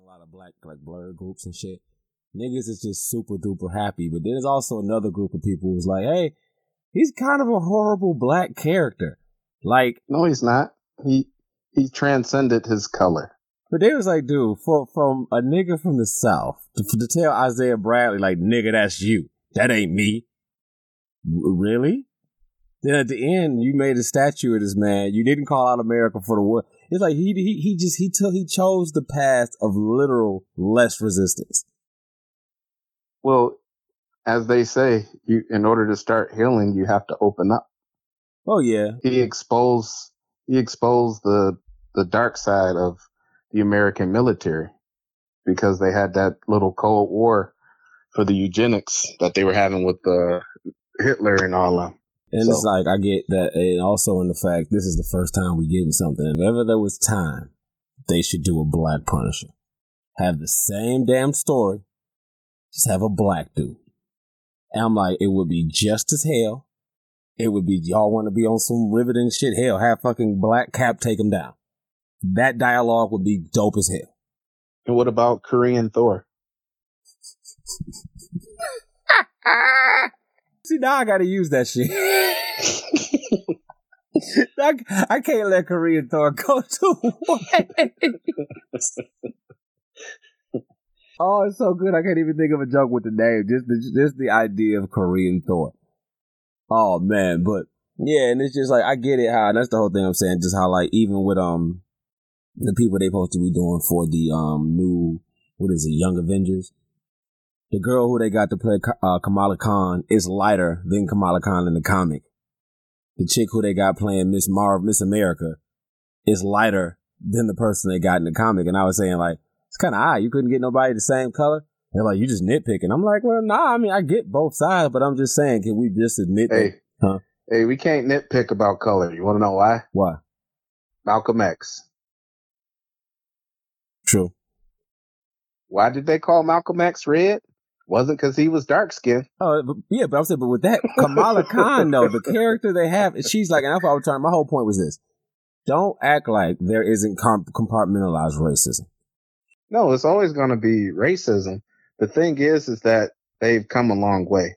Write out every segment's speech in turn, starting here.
a lot of black like blur groups and shit. Niggas is just super duper happy, but then there's also another group of people who's like, hey, he's kind of a horrible black character. Like, no, he's not. He he transcended his color. But they was like, dude, for from a nigga from the south to, to tell Isaiah Bradley, like, nigga, that's you. That ain't me. R- really? Then at the end, you made a statue of this man. You didn't call out America for the war. It's like he he he just he took he chose the path of literal less resistance. Well, as they say, you in order to start healing, you have to open up. Oh yeah. He exposed he exposed the the dark side of the American military because they had that little Cold War for the eugenics that they were having with uh, Hitler and all of them. And so. it's like I get that, and also in the fact this is the first time we getting something. If ever there was time, they should do a black Punisher. Have the same damn story, just have a black dude. And I'm like, it would be just as hell. It would be y'all want to be on some riveting shit. Hell, have fucking black cap take him down. That dialogue would be dope as hell. And what about Korean Thor? See, now I gotta use that shit. I, I can't let Korean Thor go to waste. oh, it's so good. I can't even think of a joke with the name. Just the, just the idea of Korean Thor. Oh man, but yeah, and it's just like I get it how that's the whole thing I'm saying. Just how like even with um the people they supposed to be doing for the um new what is it Young Avengers the girl who they got to play uh, Kamala Khan is lighter than Kamala Khan in the comic. The chick who they got playing Miss Marv, Miss America, is lighter than the person they got in the comic. And I was saying like, it's kind of odd. You couldn't get nobody the same color. They're like, you just nitpicking. I'm like, well, nah. I mean, I get both sides, but I'm just saying, can we just admit hey, that? Huh? Hey, we can't nitpick about color. You want to know why? Why? Malcolm X. True. Why did they call Malcolm X red? Wasn't because he was dark skinned. Oh, but, yeah, but I'm saying, but with that Kamala Khan though, the character they have, she's like, and I was trying. My whole point was this: don't act like there isn't compartmentalized racism. No, it's always going to be racism. The thing is, is that they've come a long way.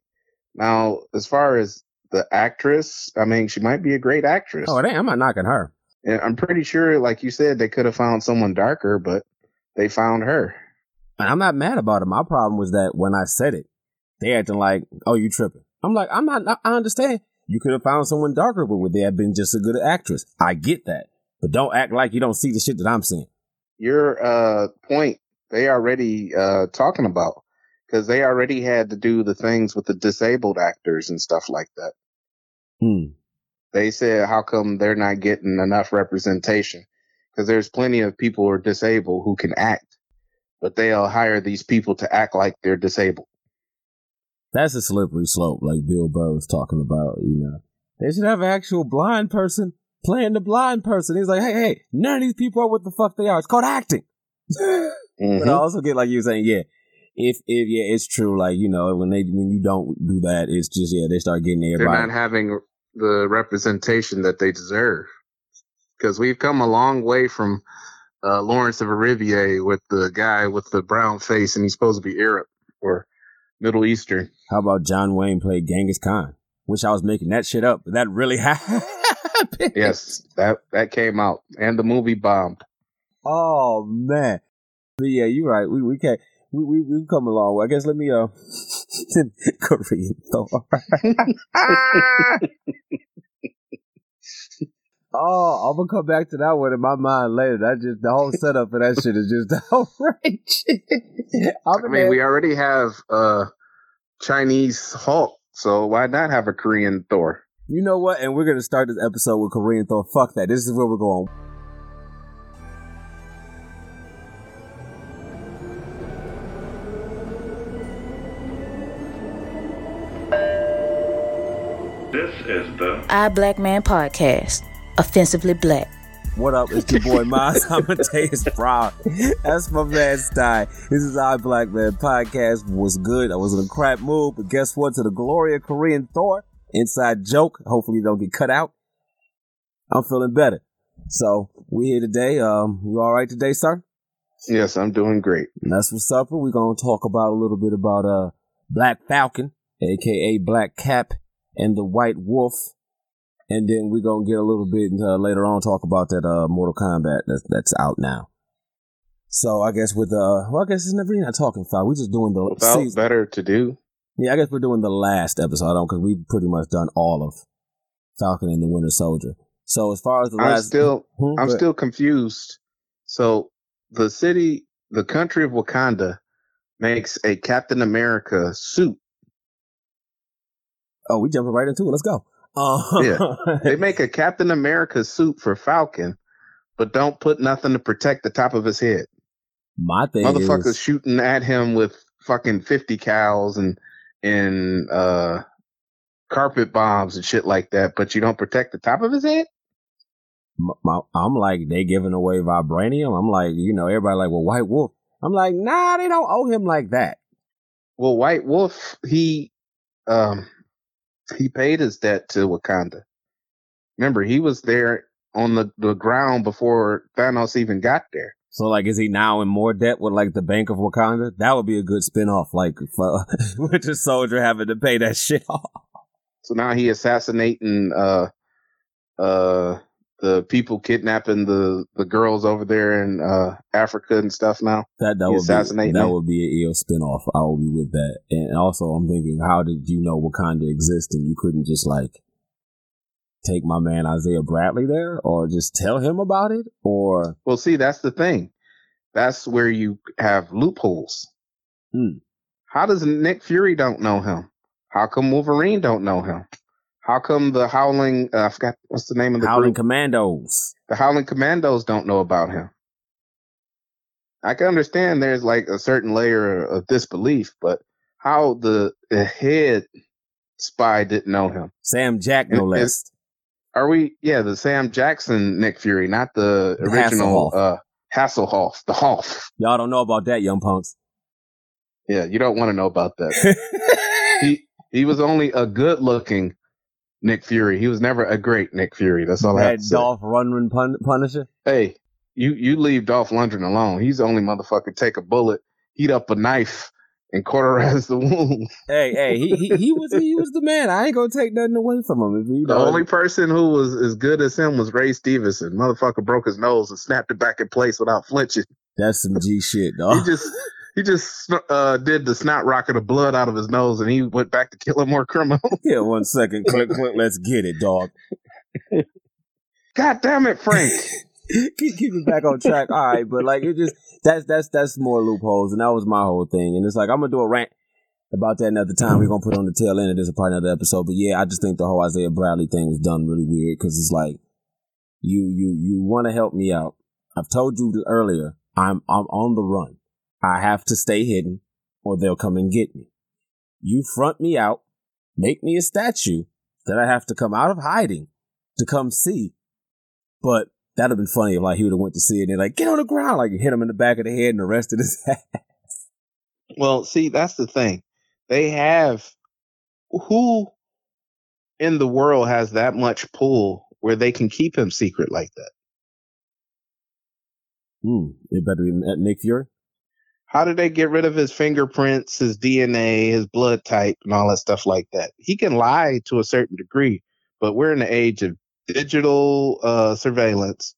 Now, as far as the actress, I mean, she might be a great actress. Oh, I'm not knocking her. And I'm pretty sure, like you said, they could have found someone darker, but they found her. And I'm not mad about it. My problem was that when I said it, they acting like, "Oh, you tripping." I'm like, I'm not. I understand. You could have found someone darker, but would they have been just a good actress? I get that, but don't act like you don't see the shit that I'm seeing. Your uh, point, they already uh, talking about because they already had to do the things with the disabled actors and stuff like that. Hmm. They said, how come they're not getting enough representation? Because there's plenty of people who are disabled who can act but they'll hire these people to act like they're disabled. That's a slippery slope, like Bill Burr was talking about. You know, they should have an actual blind person playing the blind person. He's like, hey, hey, none of these people are what the fuck they are. It's called acting. mm-hmm. But I also get like you saying, yeah, if if yeah, it's true. Like you know, when they when you don't do that, it's just yeah, they start getting everybody. They're not having the representation that they deserve because we've come a long way from uh, Lawrence of Arabia with the guy with the brown face, and he's supposed to be Arab or Middle Eastern. How about John Wayne played Genghis Khan? Wish I was making that shit up, but that really happened. yes, that that came out, and the movie bombed. Oh man, but yeah, you're right. We we can't. We we we've come a long way. I guess let me uh Korean. Oh, I'm gonna come back to that one in my mind later. That just the whole setup for that shit is just outrageous. I mean, we already have uh Chinese Hulk, so why not have a Korean Thor? You know what? And we're gonna start this episode with Korean Thor. Fuck that. This is where we're going. This is the I Black Man Podcast offensively black. What up? It's your boy Miles Amadeus Brown. That's my man Stein. This is our Black Man podcast. Was good. I was in a crap mood, but guess what? To the glory of Korean Thor, inside joke. Hopefully, don't get cut out. I'm feeling better. So we here today. Um, you all right today, sir? Yes, I'm doing great. And that's what's up. We're gonna talk about a little bit about uh Black Falcon, aka Black Cap, and the White Wolf. And then we're gonna get a little bit uh, later on talk about that uh Mortal Kombat that's that's out now. So I guess with uh well I guess it's never even not talking five. We're just doing the Without season. better to do. Yeah, I guess we're doing the last episode on because we've pretty much done all of Falcon and the Winter Soldier. So as far as the I'm still Hmm, I'm still confused. So the city, the country of Wakanda, makes a Captain America suit. oh, we jumping right into it. Let's go. Uh, Yeah. They make a Captain America suit for Falcon, but don't put nothing to protect the top of his head. my thing Motherfuckers is, shooting at him with fucking fifty cals and and uh carpet bombs and shit like that, but you don't protect the top of his head. my, I'm like they giving away vibranium. I'm like, you know, everybody like, well, White Wolf. I'm like, nah, they don't owe him like that. Well, White Wolf, he um he paid his debt to Wakanda. Remember, he was there on the, the ground before Thanos even got there. So like, is he now in more debt with like the Bank of Wakanda? That would be a good spinoff, like for Winter Soldier having to pay that shit off. So now he assassinating uh uh the people kidnapping the the girls over there in uh Africa and stuff now. That that would be that would be an ill spinoff. I will be with that. And also, I'm thinking, how did you know Wakanda exists and you couldn't just like take my man Isaiah Bradley there, or just tell him about it, or Well, see, that's the thing. That's where you have loopholes. Hmm. How does Nick Fury don't know him? How come Wolverine don't know him? How come the Howling? Uh, I forgot what's the name of the Howling group? Commandos? the Howling Commandos don't know about him. I can understand there's like a certain layer of disbelief, but how the, the head spy didn't know him? Sam Jack, no It- less. Are we? Yeah, the Sam Jackson Nick Fury, not the original Hasselhoff. uh, Hasselhoff, the Hoff. Y'all don't know about that, young punks. Yeah, you don't want to know about that. he he was only a good looking Nick Fury. He was never a great Nick Fury. That's all I have that to say. Dolph Lundgren pun- Punisher. Hey, you you leave Dolph Lundgren alone. He's the only motherfucker take a bullet, heat up a knife, and cauterize the wound. Hey, hey, he, he he was he was the man. I ain't gonna take nothing away from him. The know, only person who was as good as him was Ray Stevenson. Motherfucker broke his nose and snapped it back in place without flinching. that's some G shit, He dog. just he just uh, did the snot rocket of blood out of his nose, and he went back to killing more criminals. Yeah, one second, click, click. Let's get it, dog. God damn it, Frank! keep keep it back on track. All right, but like it just that's that's that's more loopholes, and that was my whole thing. And it's like I'm gonna do a rant about that another time. We're gonna put on the tail end of this part of another episode. But yeah, I just think the whole Isaiah Bradley thing was done really weird because it's like you you you want to help me out. I've told you earlier. I'm I'm on the run. I have to stay hidden, or they'll come and get me. You front me out, make me a statue that I have to come out of hiding to come see. But that'd have been funny if like he would have went to see it and they're like, get on the ground, like hit him in the back of the head and arrested his ass. Well, see, that's the thing. They have who in the world has that much pull where they can keep him secret like that? Hmm, it better be Nick Fury. How did they get rid of his fingerprints, his DNA, his blood type, and all that stuff like that? He can lie to a certain degree, but we're in the age of digital uh, surveillance,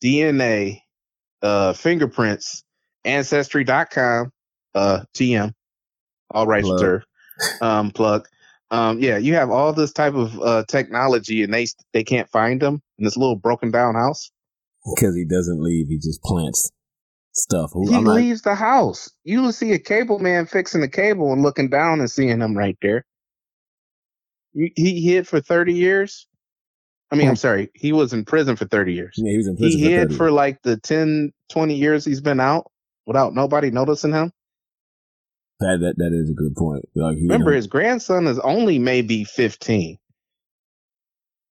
DNA, uh, fingerprints, ancestry.com, uh, TM, all rights reserved, um, plug. Um, yeah, you have all this type of uh, technology, and they they can't find him in this little broken down house. Because he doesn't leave, he just plants stuff. Who, He I'm like, leaves the house. You will see a cable man fixing the cable and looking down and seeing him right there. He hid for 30 years. I mean, I'm sorry. He was in prison for 30 years. yeah, he was in prison He for hid 30. for like the 10, 20 years he's been out without nobody noticing him. that, that, that is a good point. Like, Remember, his grandson is only maybe 15,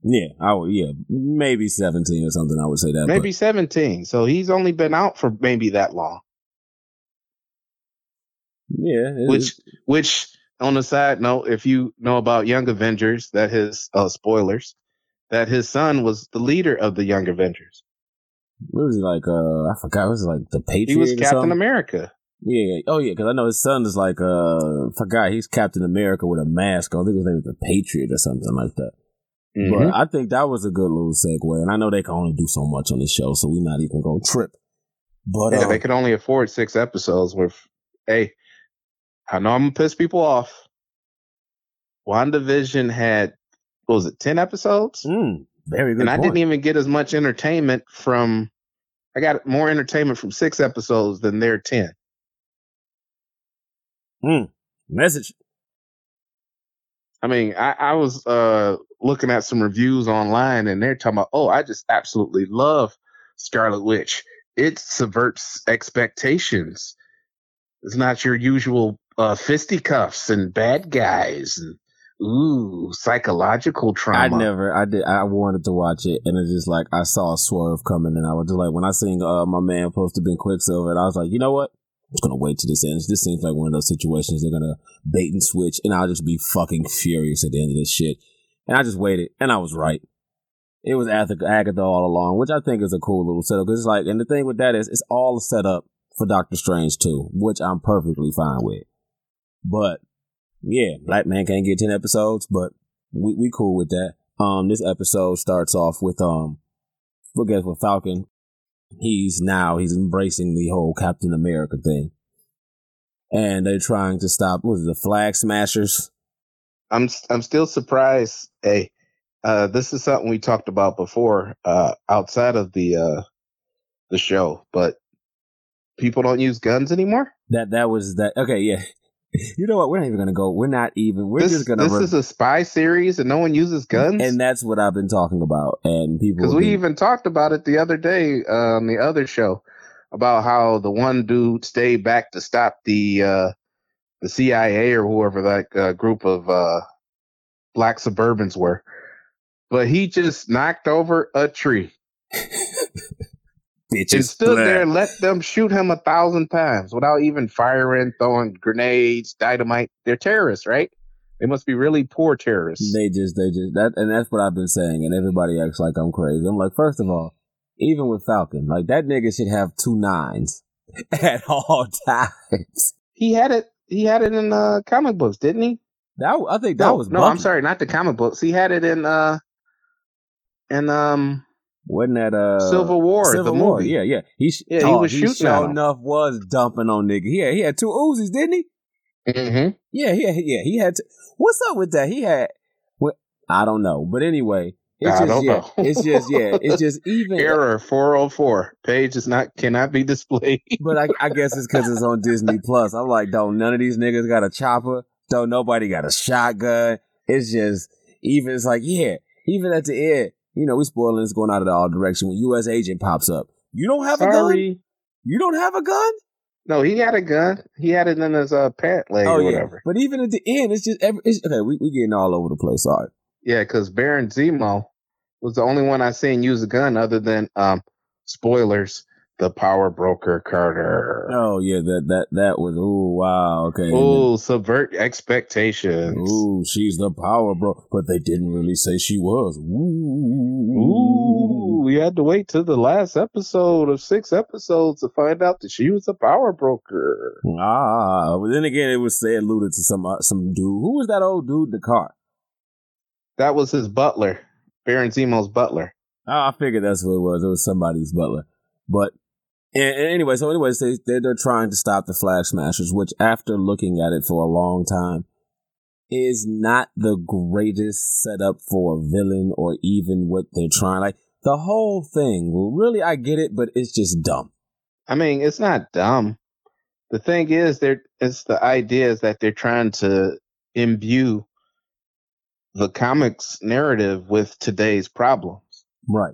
yeah, I would, yeah, maybe 17 or something, I would say that. maybe 17. So he's only been out for maybe that long. yeah, which which on the side note if you know about young avengers that his uh spoilers that his son was the leader of the young avengers What was he like? Uh, I forgot. Was it like the Patriot? He was Captain something? America. Yeah. Oh yeah, because I know his son is like uh, I forgot he's Captain America with a mask. on. I think his name was the Patriot or something like that. Mhm. But I think that was a good little segue, and I know they can only do so much on this show, so we're not even gonna trip. But yeah, uh, they could only afford six episodes. With hey, I know I'm gonna piss people off. WandaVision had what was it ten episodes, mm, very good. and I didn't even get as much entertainment from. I got more entertainment from six episodes than their ten. message. I mean, I, I was uh, looking at some reviews online, and they're talking about, oh, I just absolutely love Scarlet Witch. It subverts expectations. It's not your usual uh, fisticuffs and bad guys and ooh psychological trauma. I never, I did, I wanted to watch it, and it's just like I saw a swerve coming, and I was just like, when I seen uh, my man posted Ben Quicksilver, and I was like, you know what? Just gonna wait to this ends. This seems like one of those situations they're gonna bait and switch, and I'll just be fucking furious at the end of this shit. And I just waited, and I was right. It was Ath- Agatha all along, which I think is a cool little setup. Cause it's like, and the thing with that is, it's all set up for Doctor Strange too, which I'm perfectly fine with. But yeah, Black Man can't get ten episodes, but we we cool with that. Um, this episode starts off with um, forget with Falcon. He's now he's embracing the whole Captain America thing, and they're trying to stop. What was it, the Flag Smashers? I'm I'm still surprised. Hey, uh, this is something we talked about before uh, outside of the uh, the show, but people don't use guns anymore. That that was that. Okay, yeah. You know what? We're not even gonna go. We're not even. We're this just gonna. this re- is a spy series, and no one uses guns. and that's what I've been talking about. And people Because we been- even talked about it the other day uh, on the other show about how the one dude stayed back to stop the uh, the CIA or whoever that uh, group of uh, black Suburbans were, but he just knocked over a tree bitches and stood there and let them shoot him a thousand times without even firing, throwing grenades, dynamite. They're terrorists, right? They must be really poor terrorists. They just, they just that, and that's what I've been saying. And everybody acts like I'm crazy. I'm like, first of all, even with Falcon, like that nigga should have two nines at all times. he had it. He had it in uh, comic books, didn't he? That I think that no, was no. I'm sorry, not the comic books. He had it in uh, in um, Wasn't that uh Civil War, Civil the War? movie. Yeah, yeah. He sh- Yeah, he oh, was shooting sure enough was dumping on nigga. Yeah, he had two Uzis, didn't he? Mm-hmm. Yeah, yeah, yeah. He had. To, what's up with that? He had. What I don't know, but anyway, it's I just don't yeah. know. it's just yeah. It's just even. Error 404. Page is not cannot be displayed. But I, I guess it's because it's on Disney Plus. I'm like, don't none of these niggas got a chopper. Don't nobody got a shotgun. It's just even. It's like yeah. Even at the end, you know, we're spoiling. It's going out of all direction. When U.S. agent pops up, you don't have a gun. Sorry. You don't have a gun. No, he had a gun. He had it in his uh, pant leg oh or yeah. whatever. But even at the end, it's just every, it's, okay. We we getting all over the place. Sorry. Yeah, because Baron Zemo was the only one I seen use a gun other than um spoilers, the power broker Carter. Oh yeah, that that that was. Oh wow. Okay. And then- Oh, subvert expectations. Ooh, she's the power bro. But they didn't really say she was. Ooh. Ooh, we had to wait till the last episode of six episodes to find out that she was a power broker. Ah, but then again, it was say alluded to some uh, some dude. Who was that old dude in the car? That was his butler, Baron Zemo's butler. Ah, I figured that's what it was. It was somebody's butler. But and, and anyway, so anyways, they they're, they're trying to stop the Flag Smashers, which after looking at it for a long time, is not the greatest setup for a villain or even what they're trying. Like the whole thing, well, really, I get it, but it's just dumb. I mean, it's not dumb. The thing is, there it's the idea is that they're trying to imbue the comics narrative with today's problems Right.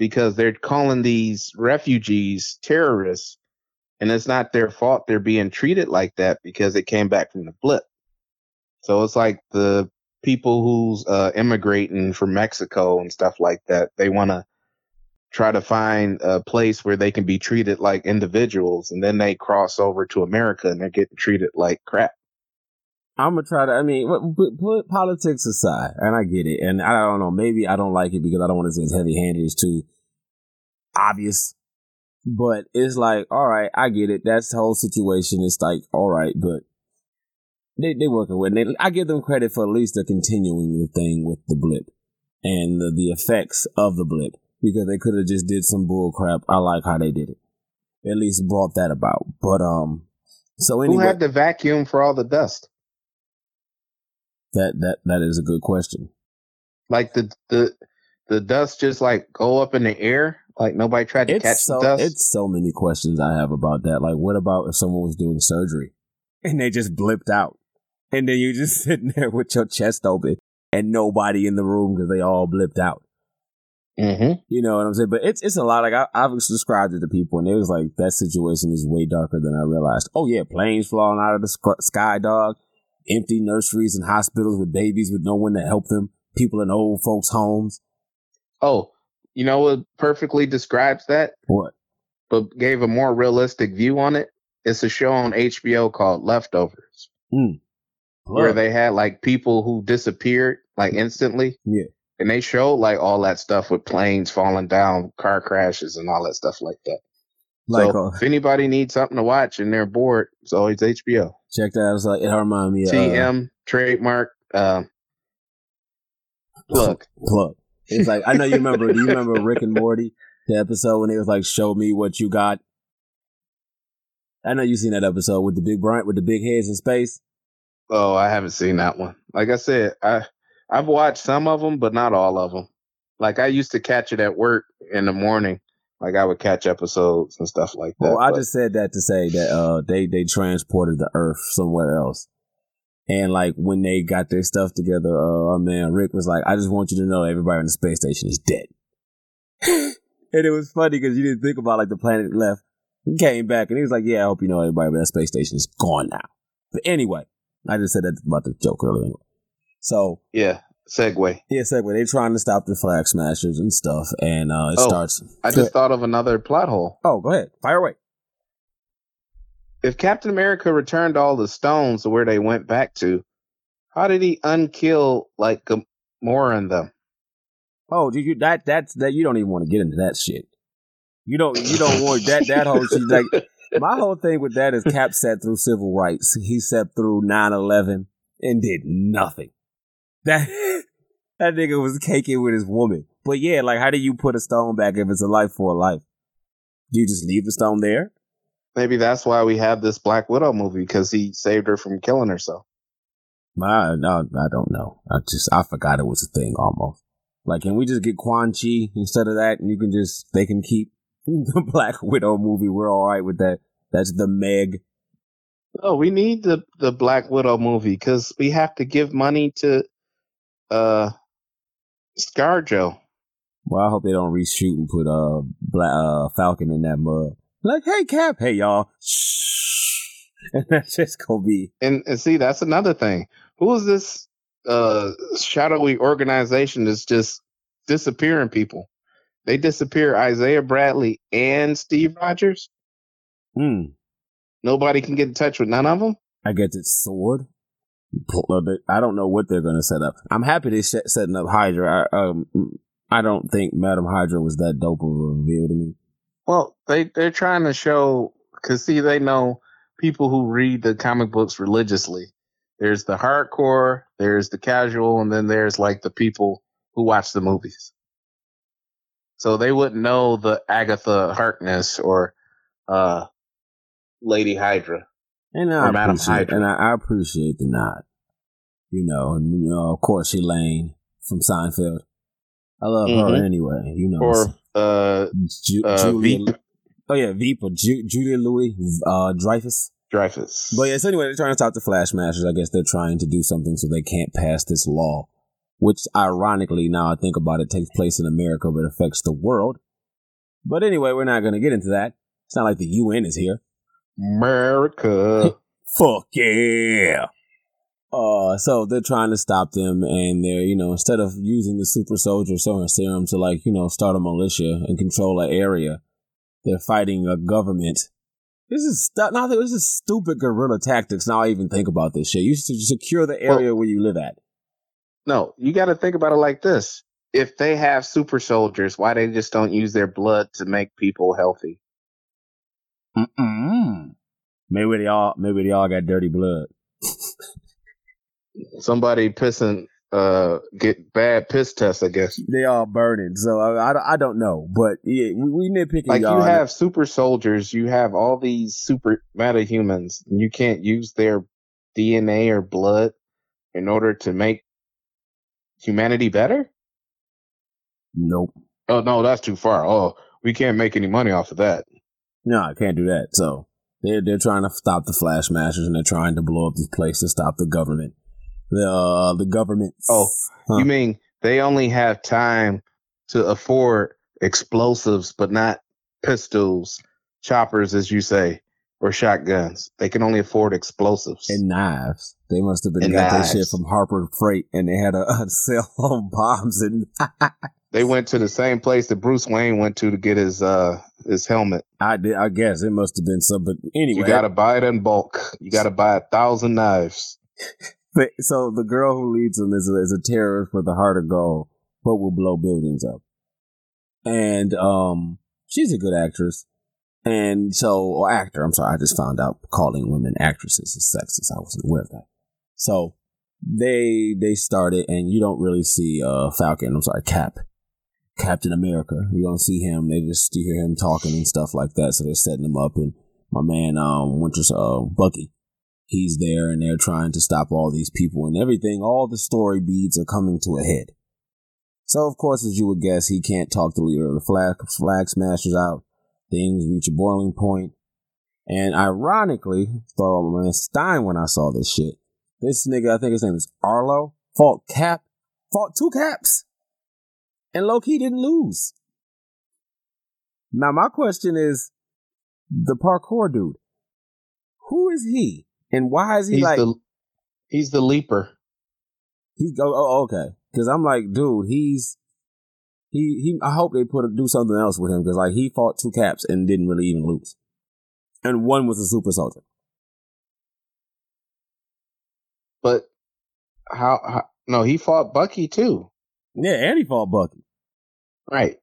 Because they're calling these refugees terrorists, and it's not their fault they're being treated like that because it came back from the blip. So it's like the people who's uh, immigrating from Mexico and stuff like that. They want to try to find a place where they can be treated like individuals, and then they cross over to America and they're getting treated like crap. I'm gonna try to. I mean, put, put- politics aside, and I get it. And I don't know. Maybe I don't like it because I don't want to say it's heavy handed. It's too. obvious. But it's like, all right, I get it. That's the whole situation. It's like, all right, but they they working with. It. They, I give them credit for at least they're continuing the thing with the blip and the, the effects of the blip because they could have just did some bull crap. I like how they did it. At least brought that about. But um, so anyway, Who had the vacuum for all the dust? That that that is a good question. Like the the the dust just like go up in the air. Like nobody tried to catch so the dust. it's so many questions I have about that. Like, what about if someone was doing surgery and they just blipped out, and then you just sitting there with your chest open and nobody in the room because they all blipped out. mm-hmm. You know what I'm saying? But it's it's a lot. Like I, I've described it to people, and it was like that situation is way darker than I realized. Oh yeah, planes falling out of the sky, dog. Empty nurseries and hospitals with babies with no one to help them. People in old folks' homes. Oh, you know what perfectly describes that, What? but gave a more realistic view on it. It's a show on HBO called Leftovers, hmm. where they had like people who disappeared like instantly. Yeah. And they showed like all that stuff with planes falling down, car crashes, and all that stuff like that. Like so uh, if anybody needs something to watch and they're bored, it's always HBO. check that out. It's like it reminded me of uh, TM trademark. Um, look, plug. It's like I know you remember. do you remember Rick and Morty, the episode when it was like, "Show me what you got." I know you've seen that episode with the big Bryant with the big heads in space. oh, I haven't seen that one. Like I said, I I've watched some of them, but not all of them. Like I used to catch it at work in the morning. Like I would catch episodes and stuff like that. Well, I but- just said that to say that uh, they they transported the Earth somewhere else, and like when they got their stuff together, uh, our man Rick was like, "I just want you to know everybody on the space station is dead." and it was funny because you didn't think about like the planet left. He came back and he was like, "Yeah, I hope you know everybody, but that space station is gone now." But anyway, I just said that about the joke earlier. Anyway. So yeah, segue. yeah, segue. They're trying to stop the flag smashers and stuff, and uh, it Oh, starts. I just thought of another plot hole. oh, go ahead, fire away. If Captain America returned all the stones to where they went back to, how did he unkill like Gamora and them? Oh, did you that that's that you don't even want to get into that shit. You don't you don't want that that whole shit like my whole thing with that is Cap sat through civil rights. He sat through 9-11 and did nothing. That that nigga was caking with his woman. But yeah, like how do you put a stone back if it's a life for a life? Do you just leave the stone there? Maybe that's why we have this Black Widow movie because he saved her from killing herself. I, no, I don't know. I just I forgot it was a thing almost. Like, can we just get Quan Chi instead of that, and you can just they can keep the Black Widow movie. We're all right with that. That's the Meg. Oh, we need the the Black Widow movie because we have to give money to uh ScarJo. Well, I hope they don't reshoot and put uh Black uh, Falcon in that mud. Like, hey Cap, hey y'all, shh, and that's just gonna be And and see, that's another thing. Who is this uh shadowy organization that's just disappearing people? They disappear Isaiah Bradley and Steve Rogers. hmm. Nobody can get in touch with none of them. I guess it's sword. I don't know what they're gonna set up. I'm happy they're set- setting up Hydra. I, um, I don't think Madam Hydra was that dope of a reveal to me. Well, they they're trying to show because see, they know people who read the comic books religiously. There's the hardcore, there's the casual, and then there's like the people who watch the movies. So they wouldn't know the Agatha Harkness or uh Lady Hydra. And I Madam appreciate, and I, I appreciate the nod. You know, and you know, of course, Elaine from Seinfeld. I love her Mhm. anyway. You know, Or uh Ju- uh Julia. Veep Oh yeah, Veep or Ju- Julia Louis uh, Dreyfus. Dreyfus. But yeah, so anyway, they're trying to stop the Flag Smashers. I guess they're trying to do something so they can't pass this law, which ironically, now I think about it, takes place in America but affects the world. But anyway, we're not going to get into that. It's not like the UN is here. America. Fuck yeah. Uh, so they're trying to stop them, and they're you know instead of using the super soldier serum to like you know start a militia and control an area, they're fighting a government. This is stu- no, this is stupid guerrilla tactics. Now I even think about this shit. You should secure the area where you live at. No, you got to think about it like this. if they have super soldiers, why they just don't use their blood to make people healthy? Mm-mm. Maybe they all maybe they all got dirty blood. Somebody pissing uh get bad piss tests, I guess. They all burning. So I, I, I don't know, but yeah, we, we nitpicking. Like y'all you have super soldiers, you have all these super meta humans, and you can't use their DNA or blood in order to make humanity better? nope. Oh no, that's too far. Oh, we can't make any money off of that. No, I can't do that. So they're they're trying to stop the Flag Smashers and they're trying to blow up this place to stop the government. The uh, the government. Oh, Huh. You mean they only have time to afford explosives, but not pistols, choppers, as you say, or shotguns. They can only afford explosives. and knives. They must have been And got that shit from Harbor Freight, and they had a, a sale on bombs and. they went to the same place that Bruce Wayne went to to get his uh his helmet. I did. I guess it must have been some, but anyway. You gotta buy it in bulk. You gotta buy a thousand knives. But- so the girl who leads them is a, is a terrorist with a heart of gold, but will blow buildings up. And um, she's a good actress. And so, or actor, I'm sorry, I just found out calling women actresses is sexist. I wasn't aware of that. So they they started, and you don't really see uh Falcon. I'm sorry, Cap, Captain America. You don't see him. They just you hear him talking and stuff like that. So they're setting him up, and my man um Winter's uh Bucky he's there and they're trying to stop all these people and everything. All the story beads are coming to a head. So, of course, as you would guess, he can't talk the leader of the flag, flag smashers out. Things reach a boiling point. And ironically, thought my man Stein when I saw this shit. This nigga, I think his name is Arlo, fought Cap, fought two caps. And Loki didn't lose. Now, my question is the parkour dude. Who is he? And why is he He's like the he's the leaper. He go oh, oh okay because I'm like dude he's he he I hope they put a do something else with him because like he fought two caps and didn't really even lose, and one was a super soldier. But how, how no, he fought Bucky too. Yeah, and he fought Bucky. Right.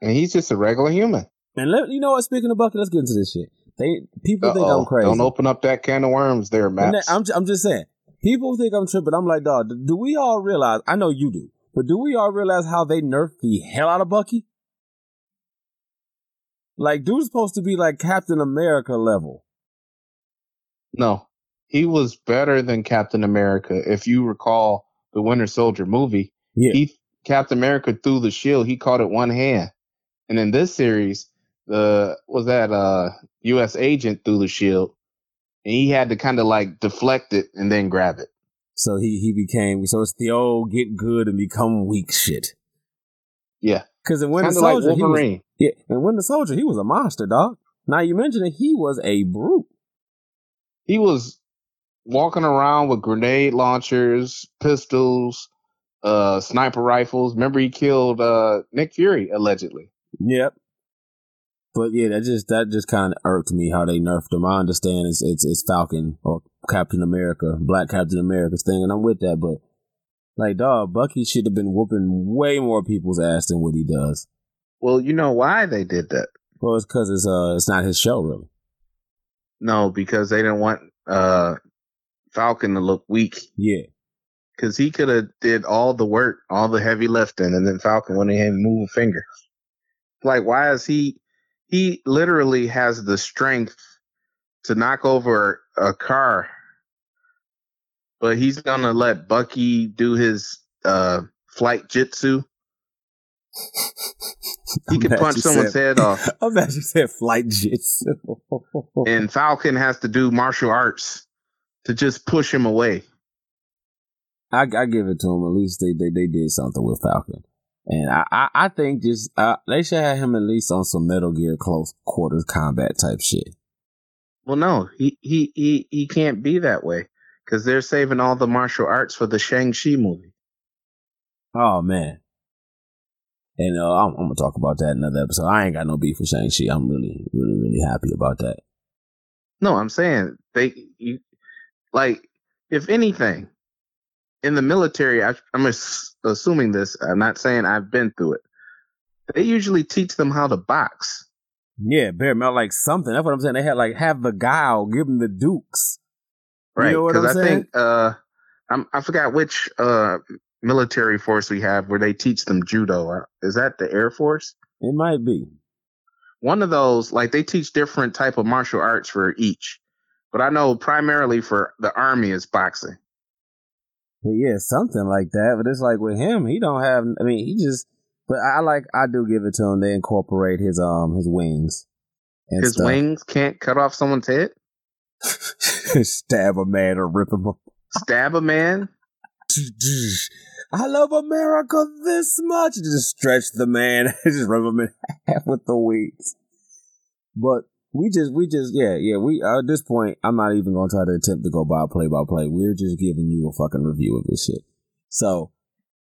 And he's just a regular human. And let you know what? Speaking of Bucky, let's get into this shit. They people think Uh-oh. I'm crazy. Don't open up that can of worms there, Matt. I'm I'm just saying. People think I'm tripping. I'm like, dog. Do we all realize? I know you do, but do we all realize how they nerfed the hell out of Bucky? Like, dude's supposed to be like Captain America level. No, he was better than Captain America. If you recall the Winter Soldier movie, Yeah. he Captain America threw the shield. He caught it one hand, and in this series, the was that uh U.S. agent threw the shield, and he had to kind of like deflect it and then grab it. So he he became so it's the old get good and become weak shit. Yeah, Because in Winter of like Soldier, he was, Wolverine. yeah, in Winter Soldier, he was a monster, dog. Now you mentioned it, he was a brute. He was walking around with grenade launchers, pistols, uh, sniper rifles. Remember, he killed uh Nick Fury allegedly. Yep. But yeah, that just that just kind of irked me how they nerfed him. I understand it's it's it's Falcon or Captain America, Black Captain America's thing, and I'm with that. But like, dog, Bucky should have been whooping way more people's ass than what he does. Well, you know why they did that? Well, it's because it's uh it's not his show really. No, because they didn't want uh Falcon to look weak. Yeah. Because he could have did all the work, all the heavy lifting, and then Falcon wouldn't even move a finger. Like, why is he? He literally has the strength to knock over a car, but he's gonna let Bucky do his uh flight jitsu. He could punch someone's said- head off, I'm glad you said flight jitsu. and Falcon has to do martial arts to just push him away. I, I give it to him. At least they, they, they did something with Falcon, and I I, I think just uh, they should have him at least on some Metal Gear close quarters combat type shit. Well, no, he he he he can't be that way because they're saving all the martial arts for the Shang Chi movie. Oh man. And uh, I'm, I'm gonna talk about that in another episode. I ain't got no beef with Shang Chi. I'm really, really, really happy about that. No, I'm saying they you, like if anything, in the military, I, I'm assuming this. I'm not saying I've been through it. They usually teach them how to box. Yeah, bare metal like something. That's what I'm saying. They had like have the guile, give them the dukes. Right. Because I'm I saying? think uh I'm, I forgot which uh military force we have where they teach them judo. Uh, Is that the Air Force? It might be. One of those, like they teach different type of martial arts for each. But I know primarily for the army is boxing. But yeah, something like that. But it's like with him, he don't have. I mean, he just. But I like. I do give it to him. They incorporate his um his wings. His stuff. wings can't cut off someone's head, stab a man or rip him up. stab a man. I love America this much. Just stretch the man, just rub him in half with the wings. But we just, we just, yeah, yeah. We at this point, I'm not even gonna try to attempt to go by play by play. We're just giving you a fucking review of this shit. So,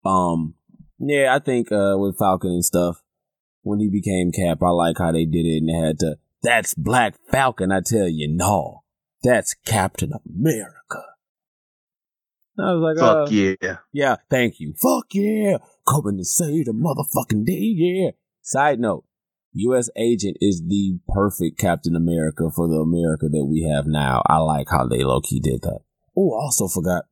um, yeah, I think uh with Falcon and stuff, when he became Cap, I like how they did it and they had to. That's Black Falcon. I tell you, no, that's Captain America. I was like, uh, Fuck yeah. yeah, thank you. Fuck yeah. Coming to save the motherfucking day, yeah. Side note, U.S. agent is the perfect Captain America for the America that we have now. I like how they low key did that. Oh, I also forgot.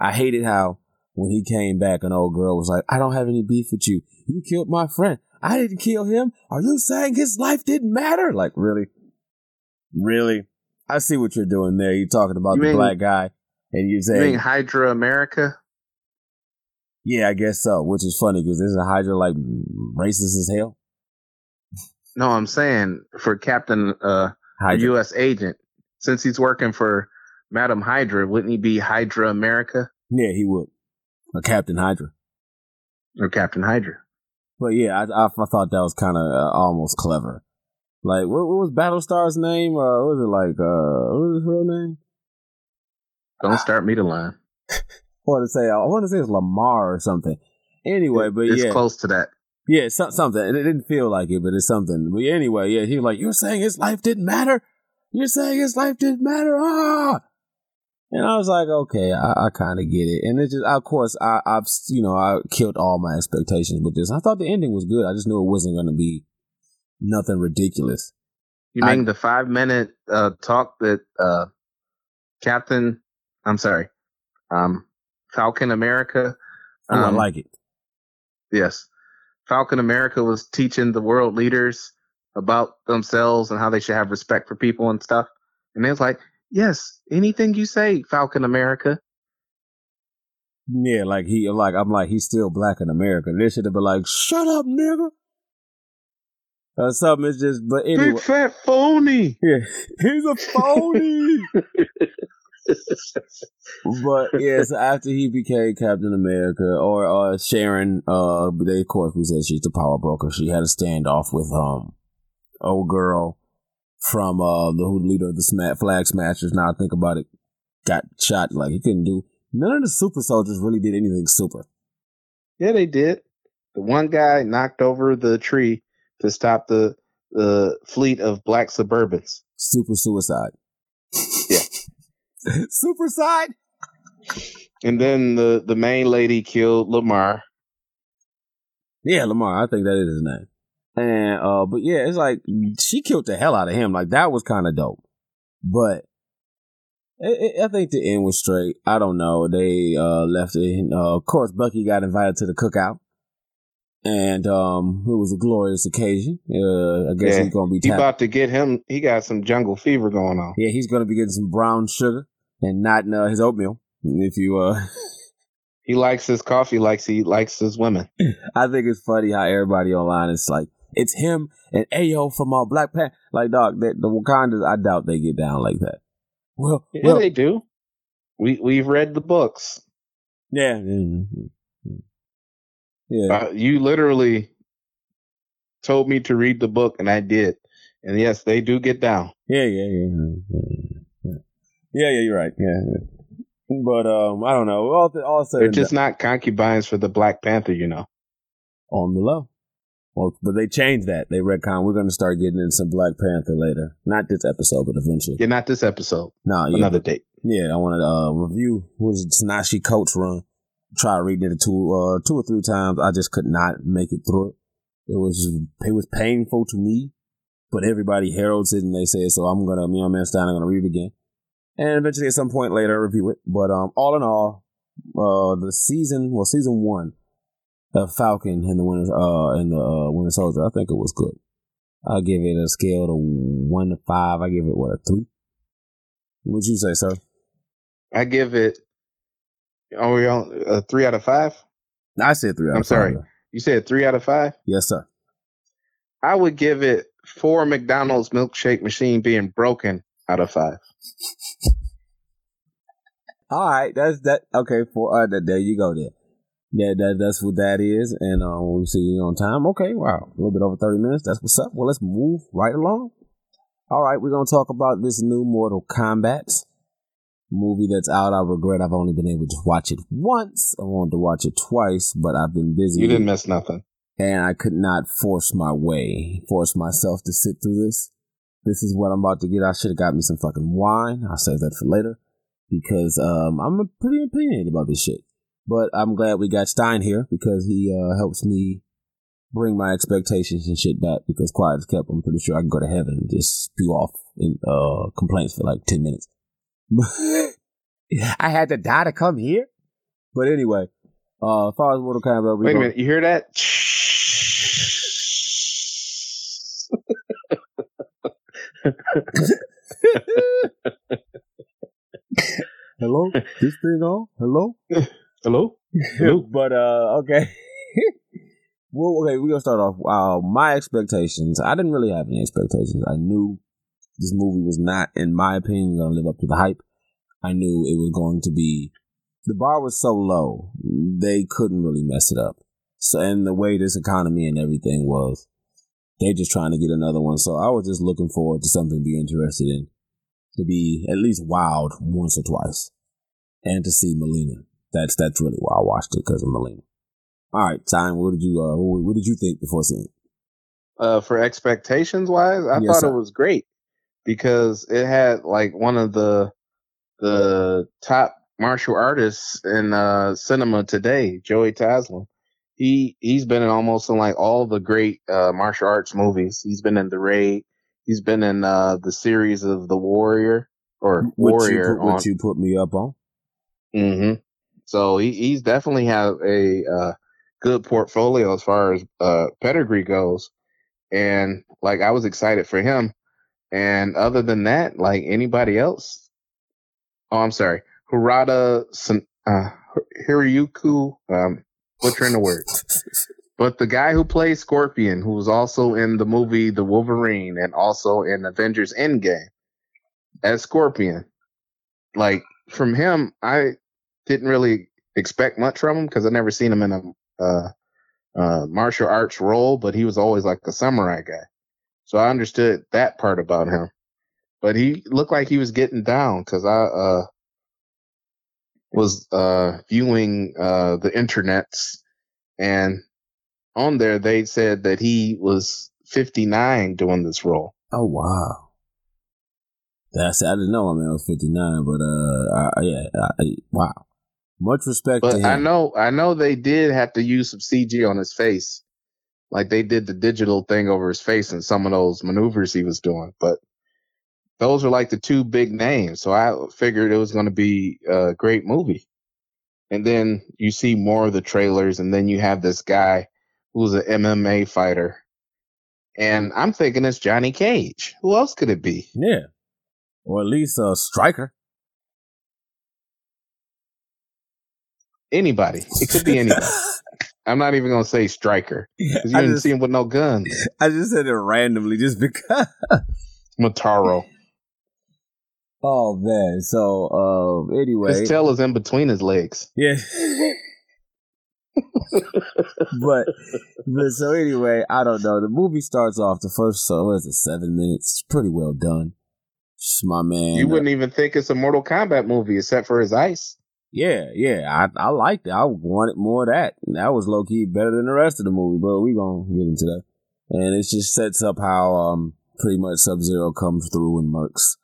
I hated how when he came back, an old girl was like, I don't have any beef with you. You killed my friend. I didn't kill him. Are you saying his life didn't matter? Like, really? Really? I see what you're doing there. You're talking about You the mean- black guy, and you're You saying, mean Hydra America? Yeah, I guess so. Which is funny because this isn't Hydra like racist as hell? No, I'm saying for Captain uh Hydra. U.S. agent, since he's working for Madam Hydra, wouldn't he be Hydra America yeah, he would. Or Captain Hydra. or Captain Hydra? But yeah, I, I, I thought that was kind of uh, almost clever. Like, what, what was Battlestar's name? Uh, what was it like? Uh, what was his real name? Don't start me to line. I want to say, I want to say it's Lamar or something. Anyway, but it's yeah, close to that. Yeah, so, something. It didn't feel like it, but it's something. But anyway, yeah, he was like, "You're saying his life didn't matter? You're saying his life didn't matter?" Ah, and I was like, "Okay, I, I kind of get it." And it just, of course, I, I've, you know, I killed all my expectations with this. I thought the ending was good. I just knew it wasn't going to be nothing ridiculous. You I- mean the five minute uh, talk that uh, Captain, I'm sorry, um, Falcon America, Oh, I um, like it. yes, Falcon America was teaching the world leaders about themselves and how they should have respect for people and stuff. And they was like, yes, anything you say, Falcon America. Yeah, like he, like I'm like he's still black in America. They should have been like, "Shut up, nigga." Or something. It's just, but anyway, Big fat phony. yeah, he's a phony. but yeah, so after he became Captain America, or uh, Sharon, uh, they of course we said she's the power broker. She had a standoff with um, old girl from uh the who leader of the Sma- Flag Smashers. Now I think about it, got shot. Like he couldn't do none of the super soldiers really did anything super. Yeah, they did. The one guy knocked over the tree to stop the the fleet of black Suburbans. Super suicide. Super side. And then the, the main lady killed Lamar. Yeah, Lamar. I think that is his name. And uh, but yeah, it's like she killed the hell out of him. Like that was kind of dope. But it, it, I think the end was straight. I don't know. They uh left it. Uh, of course, Bucky got invited to the cookout, and um, it was a glorious occasion. Uh, I guess Yeah. he's gonna be He about to get him. He got some jungle fever going on. yeah, he's gonna be getting some brown sugar and not uh, his oatmeal. If you uh. He likes his coffee, likes he likes his women. I think it's funny how everybody online is like, it's him and Ayo from uh, Black Panther. Like, dog, that, the Wakandas, I doubt they get down like that. Well, Yeah, well, they do. We we've read the books. yeah, yeah, yeah. Uh, you literally told me to read the book, and I did. And yes, they do get down. Yeah, yeah, yeah, yeah, yeah. Yeah, yeah, you're right. Yeah, yeah. But um, I don't know. All, th- all said They're just done- not concubines for the Black Panther, you know. on the low. Well, but they changed that. They retcon. We're going to start getting in some Black Panther later. Not this episode, but eventually. Yeah, not this episode. No, yeah, Another but- date. Yeah, I wanted to uh, review was it? Ta-Nehisi Coates run. Try reading it two uh, two or three times. I just could not make it through it. It was it was painful to me, but everybody heralds it and they say so. I'm gonna me and man Stein. I'm gonna read it again, and eventually at some point later review it. But um, all in all, uh, the season well season one of Falcon and the Winter uh and the uh, Winter Soldier. I think it was good. I give it a scale of one to five. I give it what a three. What'd you say, sir? I give it. Are we on a three out of five? I said three out I'm sorry. five. You said three out of five. Yes, sir. I would give it four McDonald's milkshake machine being broken out of five. All right, that's that. Okay, for uh, that, there you go. There, yeah, that that's what that is. And um, we see you on time. Okay, wow, a little bit over thirty minutes. That's what's up. Well, let's move right along. All right, we're gonna talk about this new Mortal Kombat movie that's out. I regret I've only been able to watch it once. I wanted to watch it twice, but I've been busy. You didn't miss nothing. and I could not force my way, force myself to sit through this. This is what I'm about to get. I should have got me some fucking wine. I'll save that for later because um, I'm pretty opinionated about this shit. But I'm glad we got Stein here because he uh, helps me bring my expectations and shit back. Because quiet as kept, I'm pretty sure I can go to heaven and just spew off in uh, complaints for like ten minutes. I had to die to come here. But anyway, uh, as far as Mortal Kombat, we Wait a minute. You hear that? Hello, this thing on? Hello. Hello? Hello? but uh, okay. well, okay, we're gonna start off. Uh, my expectations. I didn't really have any expectations. I knew this movie was not, in my opinion, gonna live up to the hype. I knew it was going to be. The bar was so low, they couldn't really mess it up. So, and the way this economy and everything was, they're just trying to get another one. So I was just looking forward to something to be interested in, to be at least wowed once or twice, and to see Mileena. That's that's really why I watched it because of Mileena. All right, time. What did you uh, what, what did you think before seeing? it? uh, for expectations wise, I Yes, thought sir. it was great because it had like one of the the top martial artists in uh, cinema today, Joey Taslim. He he's been in almost in like all the great uh, martial arts movies. He's been in The Raid. He's been in uh, the series of The Warrior or What Warrior you put, what on you put me up on? hmm So he, he's definitely have a uh, good portfolio as far as uh, pedigree goes, and like I was excited for him. And other than that, like anybody else, oh, I'm sorry, Harada uh, Hiroyuku, um, butchering the word, but the guy who plays Scorpion, who was also in the movie The Wolverine and also in Avengers Endgame as Scorpion, like from him, I didn't really expect much from him because I never seen him in a uh, uh, martial arts role, but he was always like a samurai guy. So I understood that part about him. But he looked like he was getting down because I uh, was uh, viewing uh, the internets, and on there they said that he was 59 doing this role. Oh wow, that's I didn't know. I mean, I was fifty nine, but uh, I, yeah, I, wow. Much respect to But him. I know, I know they did have to use some CG on his face, like they did the digital thing over his face and some of those maneuvers he was doing. But those are like the two big names, so I figured it was going to be a great movie. And then you see more of the trailers, and then you have this guy who's an MMA fighter, and I'm thinking it's Johnny Cage. Who else could it be? Yeah, or at least a striker. Anybody? It could be anybody. I'm not even going to say striker because you I didn't just, see him with no guns. I just said it randomly, just because. Motaro. oh man. So uh, anyway, His tail is in between his legs. yeah. but but so anyway, I don't know. The movie starts off the first so what is it seven minutes? It's pretty well done. Just my man. you wouldn't even think it's a Mortal Kombat movie except for his ice. Yeah, yeah, I I liked it. I wanted more of that. And that was low key better than the rest of the movie, but we gonna get into that. And it just sets up how um pretty much Sub Zero comes through and murks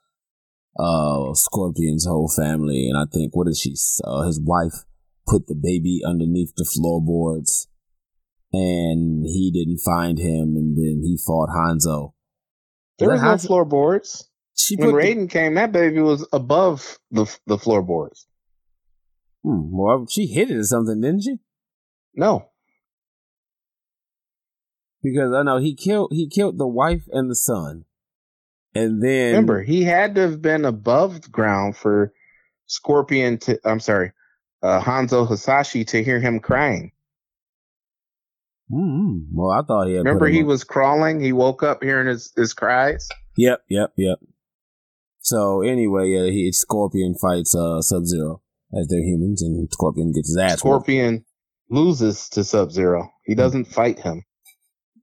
uh, Scorpion's whole family, and I think what is she? Uh, his wife put the baby underneath the floorboards, and he didn't find him, and then he fought Hanzo. There was no Hanzo- floorboards. She When put the- Raiden came, that baby was above the the floorboards. Hmm, well, she hit it or something, didn't she? No, Because I know he killed he killed the wife and the son, and then remember he had to have been above ground for Scorpion to. I'm sorry, uh, Hanzo Hasashi to hear him crying. Mm, well, I thought he had. Remember he up- was crawling. He woke up hearing his his cries. Yep, yep, yep. So anyway, yeah, he Scorpion fights uh Sub Zero as they're humans, and Scorpion gets his ass. whooped. Scorpion loses to Sub Zero. He hmm. doesn't fight him.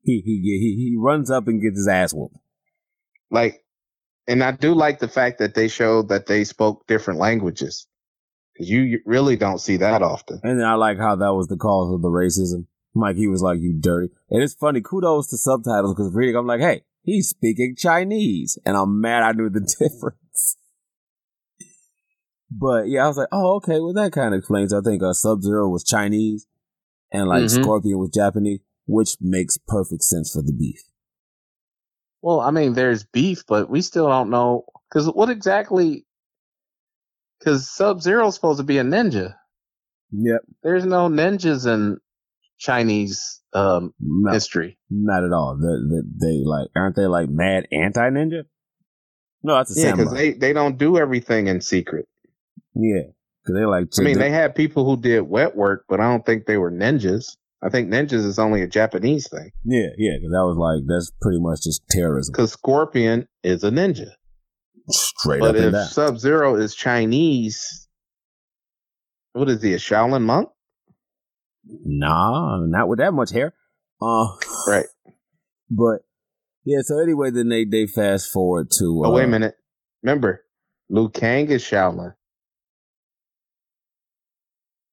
He he he he runs up and gets his ass whooped. Like, and I do like the fact that they showed that they spoke different languages because you really don't see that often. And I like how that was the cause of the racism. Mike, he was like, "You dirty," and it's funny. Kudos to subtitles because reading, I'm like, "Hey, he's speaking Chinese," and I'm mad I knew the difference. But yeah, I was like, "Oh, okay." Well, that kind of explains. I think uh, Sub Zero was Chinese, and like Mhm. Scorpion was Japanese, which makes perfect sense for the beef. Well, I mean, there's beef, but we still don't know because what exactly? Because Sub Zero's supposed to be a ninja. Yep. There's no ninjas in Chinese um, No, history. not at all. They, they, they like aren't they like mad anti ninja? No, that's a Yeah, because they, they don't do everything in secret. Yeah, because they like. I mean, to- they had people who did wet work, but I don't think they were ninjas. I think ninjas is only a Japanese thing yeah, yeah, because that was like that's pretty much just terrorism, because Scorpion is a ninja. straight But up and if. Sub Zero is Chinese, what is he, a Shaolin monk? Nah, not with that much hair. Uh, Right. But yeah, so anyway, then they they fast forward to. Uh, Oh, wait a minute. Remember, Liu Kang is Shaolin.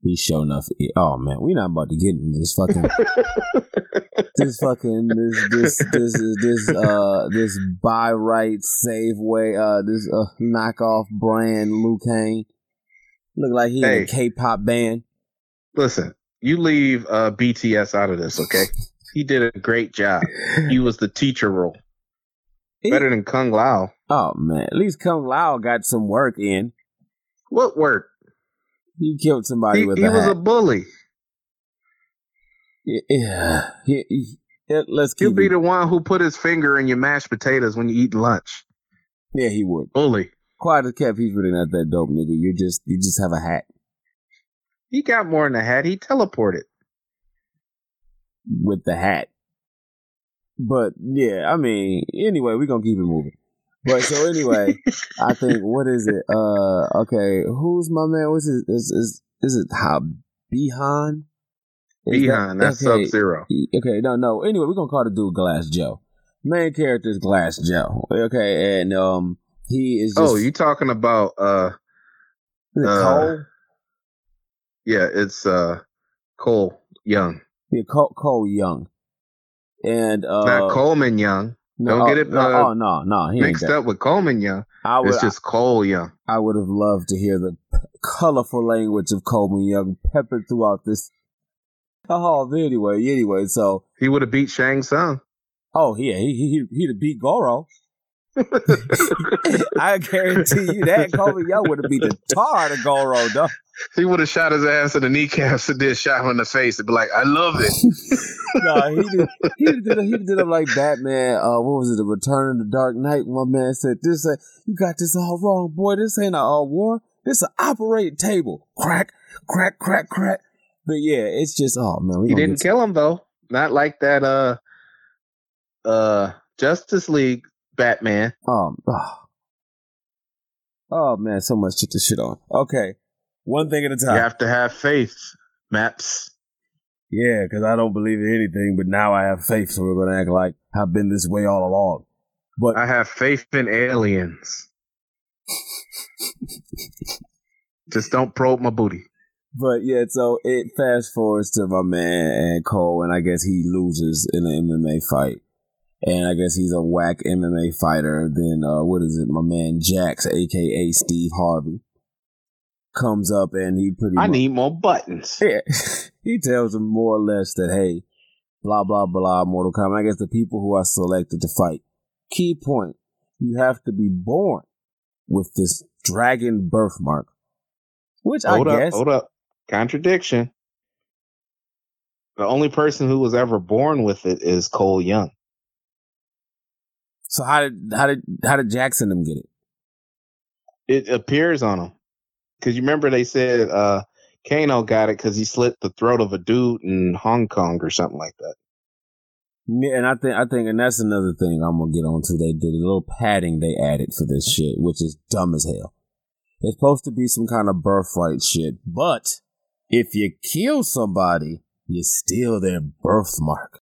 He's showing enough. Oh man, we're not about to get into this fucking this fucking this this this this uh this buy right save way uh this uh knockoff brand Liu Kang. Look like he in a K-pop band. Listen, you leave uh, BTS out of this, okay? He did a great job. He was the teacher role. He- Better than Kung Lao. oh man, at least Kung Lao got some work in. What work? He killed somebody He, with he a was hat. a bully. yeah, he, he- yeah, let's He'll be it. the one who put his finger in your mashed potatoes when you eat lunch. yeah, he would. Bully. Quiet as kept, he's really not that dope, nigga. You just you just have a hat He got more than a hat. He teleported. with the hat. But yeah, I mean, anyway, we're gonna keep it moving. But so anyway, I think what is it? Uh okay, who's my man? What's it is is is it how Bi-Han? Is that- Behind. That's okay, Sub Zero. Okay, no, no. Anyway, we're gonna call the dude Glass Joe. Main character is Glass Joe. Okay, and um he is just Oh, you talking about uh is it uh, Cole? yeah, it's uh Cole Young. Yeah, Cole, Cole Young. And uh Not Coleman Young. No, don't get it, no, uh, oh no, no, he Mixed up with Coleman Young. I would It's just Cole Young. I would have loved to hear the colorful language of Coleman Young peppered throughout this. Oh, anyway, anyway, so He would have beat Shang Tsung. oh yeah, he he he'd have beat Goro. I guarantee you that Kobe Young would have beat the tar out of Goro, dog. he would have shot his ass in the kneecaps and then shot him in the face and be like, I love it. no, he did. He did. He did him like Batman. Uh, what was it? The Return of the Dark Knight. My man said, "This, uh, you got this all wrong, boy. This ain't a uh, war. This an operating table. Crack, crack, crack, crack." But yeah, it's just oh man, we He didn't get- kill him though. Not like that uh uh Justice League Batman. Um, oh. oh man, so much shit to shit on. Okay, one thing at a time. You have to have faith, Maps. Yeah, because I don't believe in anything, but now I have faith, so we're gonna act like I've been this way all along. But I have faith in aliens. Just don't probe my booty. But yeah, so it fast forwards to my man and Cole, and I guess he loses in an MMA fight. And I guess he's a whack MMA fighter. Then uh, what is it? My man Jax, aka Steve Harvey, comes up and he pretty. I much, need more buttons. Yeah, he tells him more or less that hey, blah blah blah, Mortal Kombat. I guess the people who are selected to fight. Key point: you have to be born with this dragon birthmark, which Hold I up, guess hold up. Contradiction. The only person who was ever born with it is Cole Young. So how did how did how did Jackson them get it? It appears on him. Because you remember they said uh Kano got it because he slit the throat of a dude in Hong Kong or something like that. Yeah, and I think I think and that's another thing I'm gonna get onto. They did a little padding they added for this shit, which is dumb as hell. It's supposed to be some kind of birthright shit, but if you kill somebody, you steal their birthmark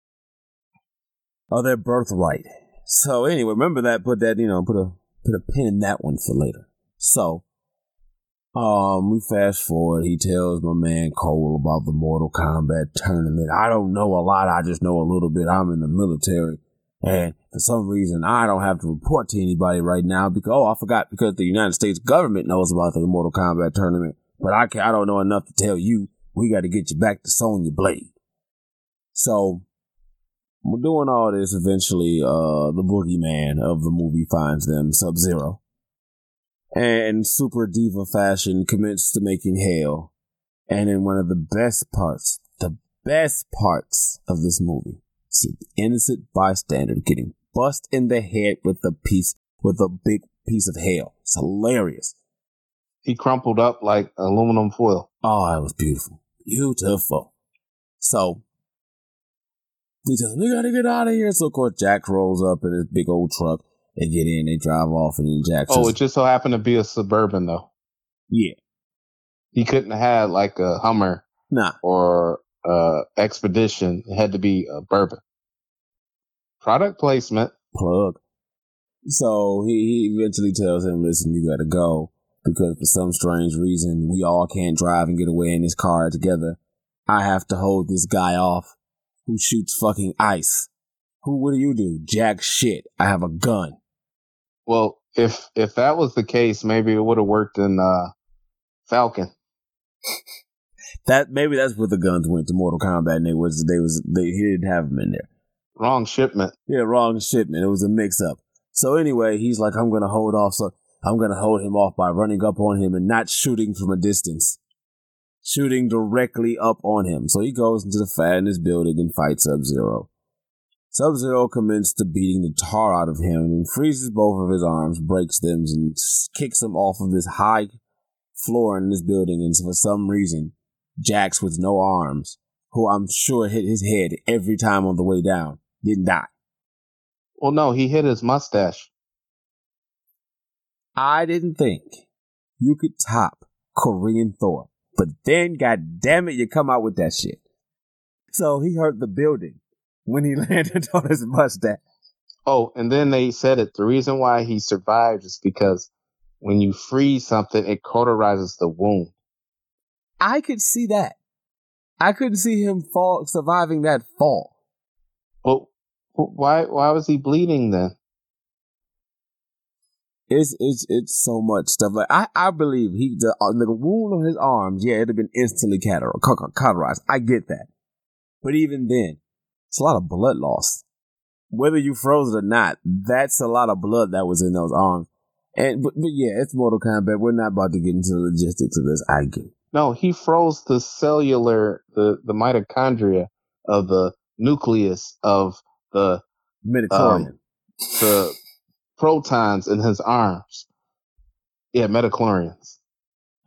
or their birthright. So anyway, remember that. Put that you know put a put a pin in that one for later. So um, we fast forward. He tells my man Cole about the Mortal Kombat tournament. I don't know a lot. I just know a little bit. I'm in the military. And for some reason, I don't have to report to anybody right now because, oh, I forgot because the United States government knows about the Mortal Kombat tournament. But I, can, I don't know enough to tell you. We got to get you back to Sonya Blade. So doing all this. Eventually, uh, the boogeyman of the movie finds them, Sub Zero and super diva fashion commits to making hell. And in one of the best parts, the best parts of this movie, an innocent bystander getting bust in the head with a piece, with a big piece of hail. It's hilarious. He crumpled up like aluminum foil. Oh, it was beautiful. Beautiful. So, he tells him, we gotta get out of here. So, of course, Jack rolls up in his big old truck. They get in, they drive off, and then Jack Oh, says, it just so happened to be a suburban though. yeah, He couldn't have had like a Hummer nah. or uh expedition. It had to be a bourbon. Product placement. plug. So he, he eventually tells him, listen, you gotta go because for some strange reason we all can't drive and get away in this car together. I have to hold this guy off who shoots fucking ice. Who, what do you do? Jack shit. I have a gun. Well, if if that was the case, maybe it would have worked in uh Falcon. That, maybe that's where the guns went to Mortal Kombat and they was, they was, they, he didn't have them in there. Wrong shipment. Yeah, wrong shipment. It was a mix up. So anyway, he's like, I'm gonna hold off. So I'm gonna hold him off by running up on him and not shooting from a distance, shooting directly up on him. So he goes into the fatness building and fights Sub Zero. Sub Zero commences to beating the tar out of him and freezes both of his arms, breaks them, and kicks him off of this high floor in this building. And for some reason, Jax with no arms, who I'm sure hit his head every time on the way down, didn't die. Well, no, he hit his mustache. I didn't think you could top Korean Thor, but then, god damn it, you come out with that shit. So he hurt the building when he landed on his mustache. Oh, and then they said it. The reason why he survived is because when you freeze something, it cauterizes the wound. I could see that. I couldn't see him fall, surviving that fall. Well, why why was he bleeding then? It's it's it's so much stuff. Like I, I believe he the uh, the wound on his arms. Yeah, it'd have been instantly cauter- cau- cauterized. I get that, but even then, it's a lot of blood loss. Whether you froze it or not, that's a lot of blood that was in those arms. And but, but yeah, it's Mortal Kombat. We're not about to get into the logistics of this. I get. It. No, he froze the cellular, the, the mitochondria of the nucleus of the Midi-chlorian. Um, the protons in his arms. Yeah, midi-chlorians.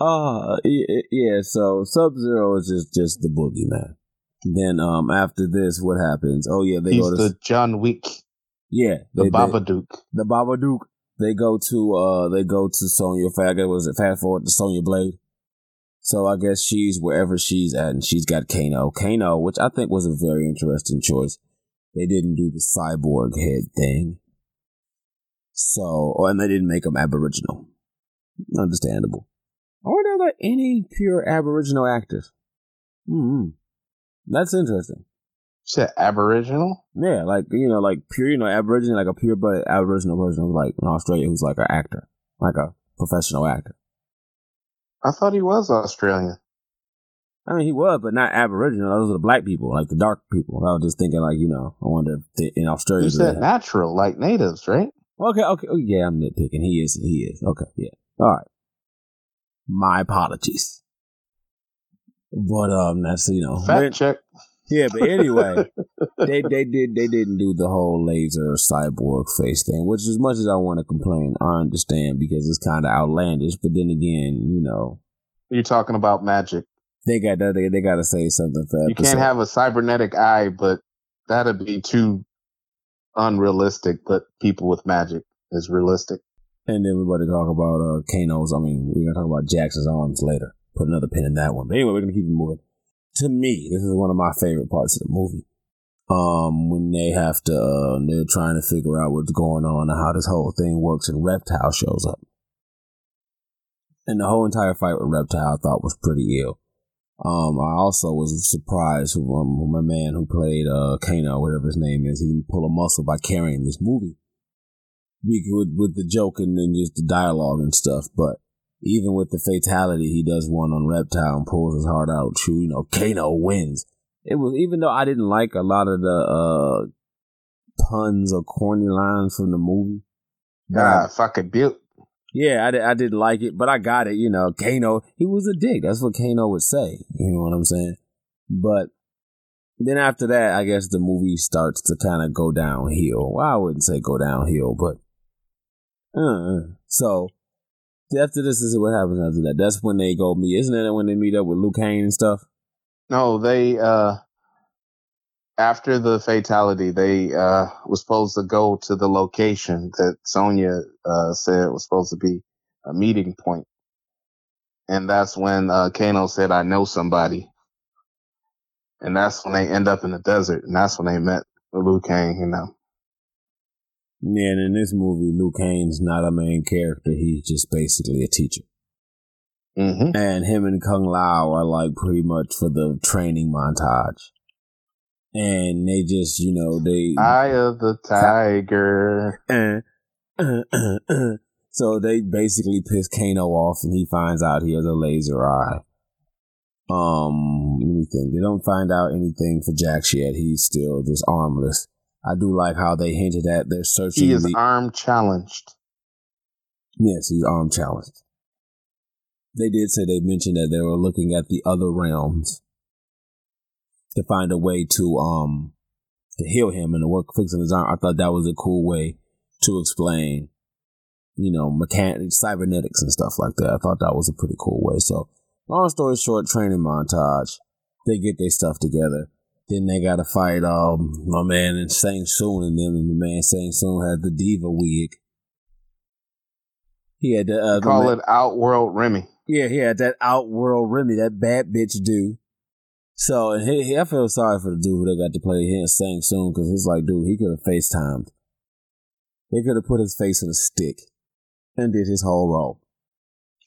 Uh, yeah, so Sub Zero is just, just the boogeyman. Then, um, after this, what happens? Oh, yeah, they He's go to. the John Wick, yeah, the they, they- Babadook. the Babadook. They go to uh they go to Sonya Faggot was it fast forward to Sonya Blade. So I guess she's wherever she's at and she's got Kano. Kano, which I think was a very interesting choice. They didn't do the cyborg head thing. So oh, and they didn't make him aboriginal. Understandable. I wonder are there any pure aboriginal actors? Hmm. That's interesting. said Aboriginal? Yeah, like you know, like pure, you know, Aboriginal, like a pure blood Aboriginal person who's like in Australia who's like an actor, like a professional actor. I thought he was Australian. I mean, he was, but not Aboriginal. Those are the black people, like the dark people. I was just thinking, like you know, I wonder if in Australia. You said natural, like natives, right? Okay, okay. Oh yeah, I'm nitpicking. He is. He is. Okay, yeah. All right. My apologies. But um, that's you know, fact check. Yeah, but anyway, they they did they didn't do the whole laser cyborg face thing, which as much as I want to complain, I understand because it's kind of outlandish. But then again, you know, you're talking about magic. They got. They, they got to say something for. You can't have a cybernetic eye, but that'd be too unrealistic. But people with magic is realistic. And then we're going to talk about uh, Kano's. I mean, we're going to talk about Jackson's arms later. Put another pin in that one. But anyway, we're going to keep it moving. To me, this is one of my favorite parts of the movie. Um, when they have to, uh, they're trying to figure out what's going on and how this whole thing works, and Reptile shows up. And the whole entire fight with Reptile I thought was pretty ill. Um, I also was surprised um, when my man who played uh Kano, whatever his name is, he didn't pull a muscle by carrying this movie. With, with the joke and then just the dialogue and stuff, but even with the fatality, he does one on Reptile and pulls his heart out. True, you know, Kano wins. It was even though I didn't like a lot of the uh puns or corny lines from the movie. Ah, fucking built. Yeah, I, did, I didn't like it, but I got it. You know, Kano, he was a dick. That's what Kano would say. You know what I'm saying? But then after that, I guess the movie starts to kind of go downhill. Well, I wouldn't say go downhill, but uh, so after this is what happens after that. That's when they go meet. Isn't that when they meet up with Liu Kang and stuff? No, they uh after the fatality, they uh, was supposed to go to the location that Sonya uh, said was supposed to be a meeting point. And that's when uh, Kano said, I know somebody. And that's when they end up in the desert. And that's when they met Liu Kang, you know. Yeah, and in this movie, Liu Kang's not a main character. He's just basically a teacher. Mm-hmm. And him and Kung Lao are like pretty much for the training montage and they just you know they eye of the tiger. so they basically piss Kano off, and he finds out he has a laser eye. Um, anything. They don't find out anything for Jax yet. He's still just armless. I do like how they hinted at they're searching. He is the, arm challenged. Yes, he's arm challenged. They did say they mentioned that they were looking at the other realms to find a way to um to heal him and to work fixing his arm. I thought that was a cool way to explain, you know, mechanic cybernetics and stuff like that. I thought that was a pretty cool way. So, long story short, training montage. They get their stuff together. Then they got to fight um my man and Shang Tsung and them, and the man Shang Tsung had the diva wig. He had the uh, call it Outworld Remy. Yeah, he had that Outworld Remy, that bad bitch dude. So and he, he, I feel sorry for the dude who they got to play him Shang Tsung because it's like, dude, he could have FaceTimed. They could have put his face in a stick and did his whole role.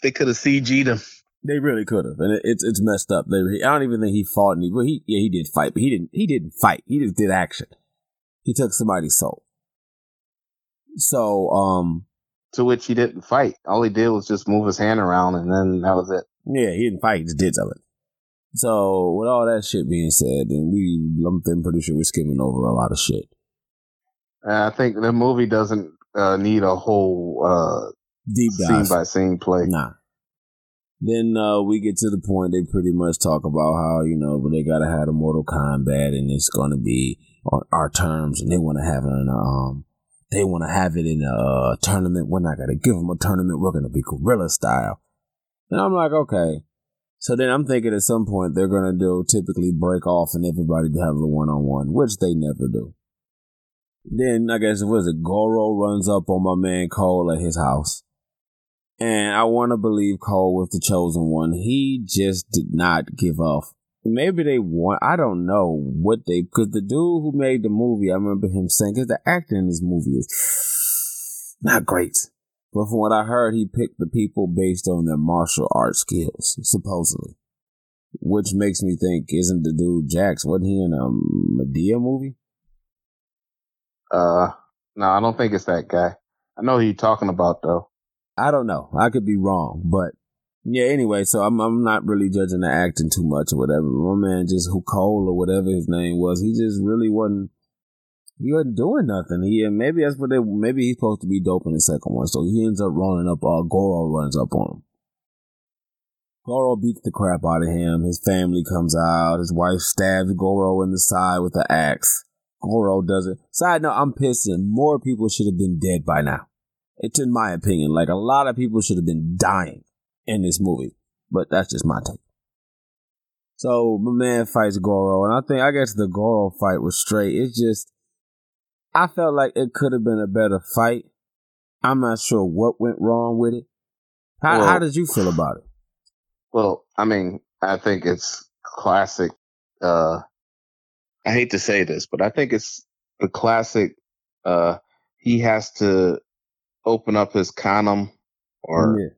They could have CG'd him. They really could have, and it, it's it's messed up. They, I don't even think he fought any. Well, he yeah he did fight, but he didn't he didn't fight. He just did action. He took somebody's soul. So um, to which he didn't fight. All he did was just move his hand around, and then that was it. Yeah, he didn't fight. He just did something. So with all that shit being said, then we I'm pretty sure we're skimming over a lot of shit. I think the movie doesn't uh, need a whole uh, deep dive. scene by scene play. Nah. Then uh, we get to the point they pretty much talk about how you know they gotta have a Mortal Kombat and it's gonna be on our terms and they want to have it in a, um they want to have it in a tournament. We're not gonna give them a tournament. We're gonna be guerrilla style. And I'm like, okay, so then I'm thinking at some point they're gonna do typically break off and everybody to have a one on one, which they never do. Then I guess it was it? Goro runs up on my man Cole at his house. And I want to believe Cole was the chosen one. He just did not give off. Maybe they want, I don't know what they, cause the dude who made the movie, I remember him saying, cause the actor in this movie is not great. But from what I heard, he picked the people based on their martial arts skills, supposedly. which makes me think, isn't the dude Jax? Wasn't he in a Madea movie? Uh, no, I don't think it's that guy. I know who you're talking about though. I don't know. I could be wrong, but yeah. Anyway, so I'm I'm not really judging the acting too much or whatever. My man, just who Cole or whatever his name was, he just really wasn't. He wasn't doing nothing. He maybe that's what they. Maybe he's supposed to be dope in the second one, so he ends up running up. Uh, Goro runs up on him. Goro beats the crap out of him. His family comes out. His wife stabs Goro in the side with the axe. Goro does it. Side note, I'm pissing. More people should have been dead by now. It's in my opinion. Like a lot of people should have been dying in this movie. But that's just my take. So my man fights Goro, and I think I guess the Goro fight was straight. It's just I felt like it could have been a better fight. I'm not sure what went wrong with it. How, well, how did you feel about it? Well, I mean, I think it's classic. Uh, I hate to say this, but I think it's the classic. Uh, he has to open up his conum or yeah.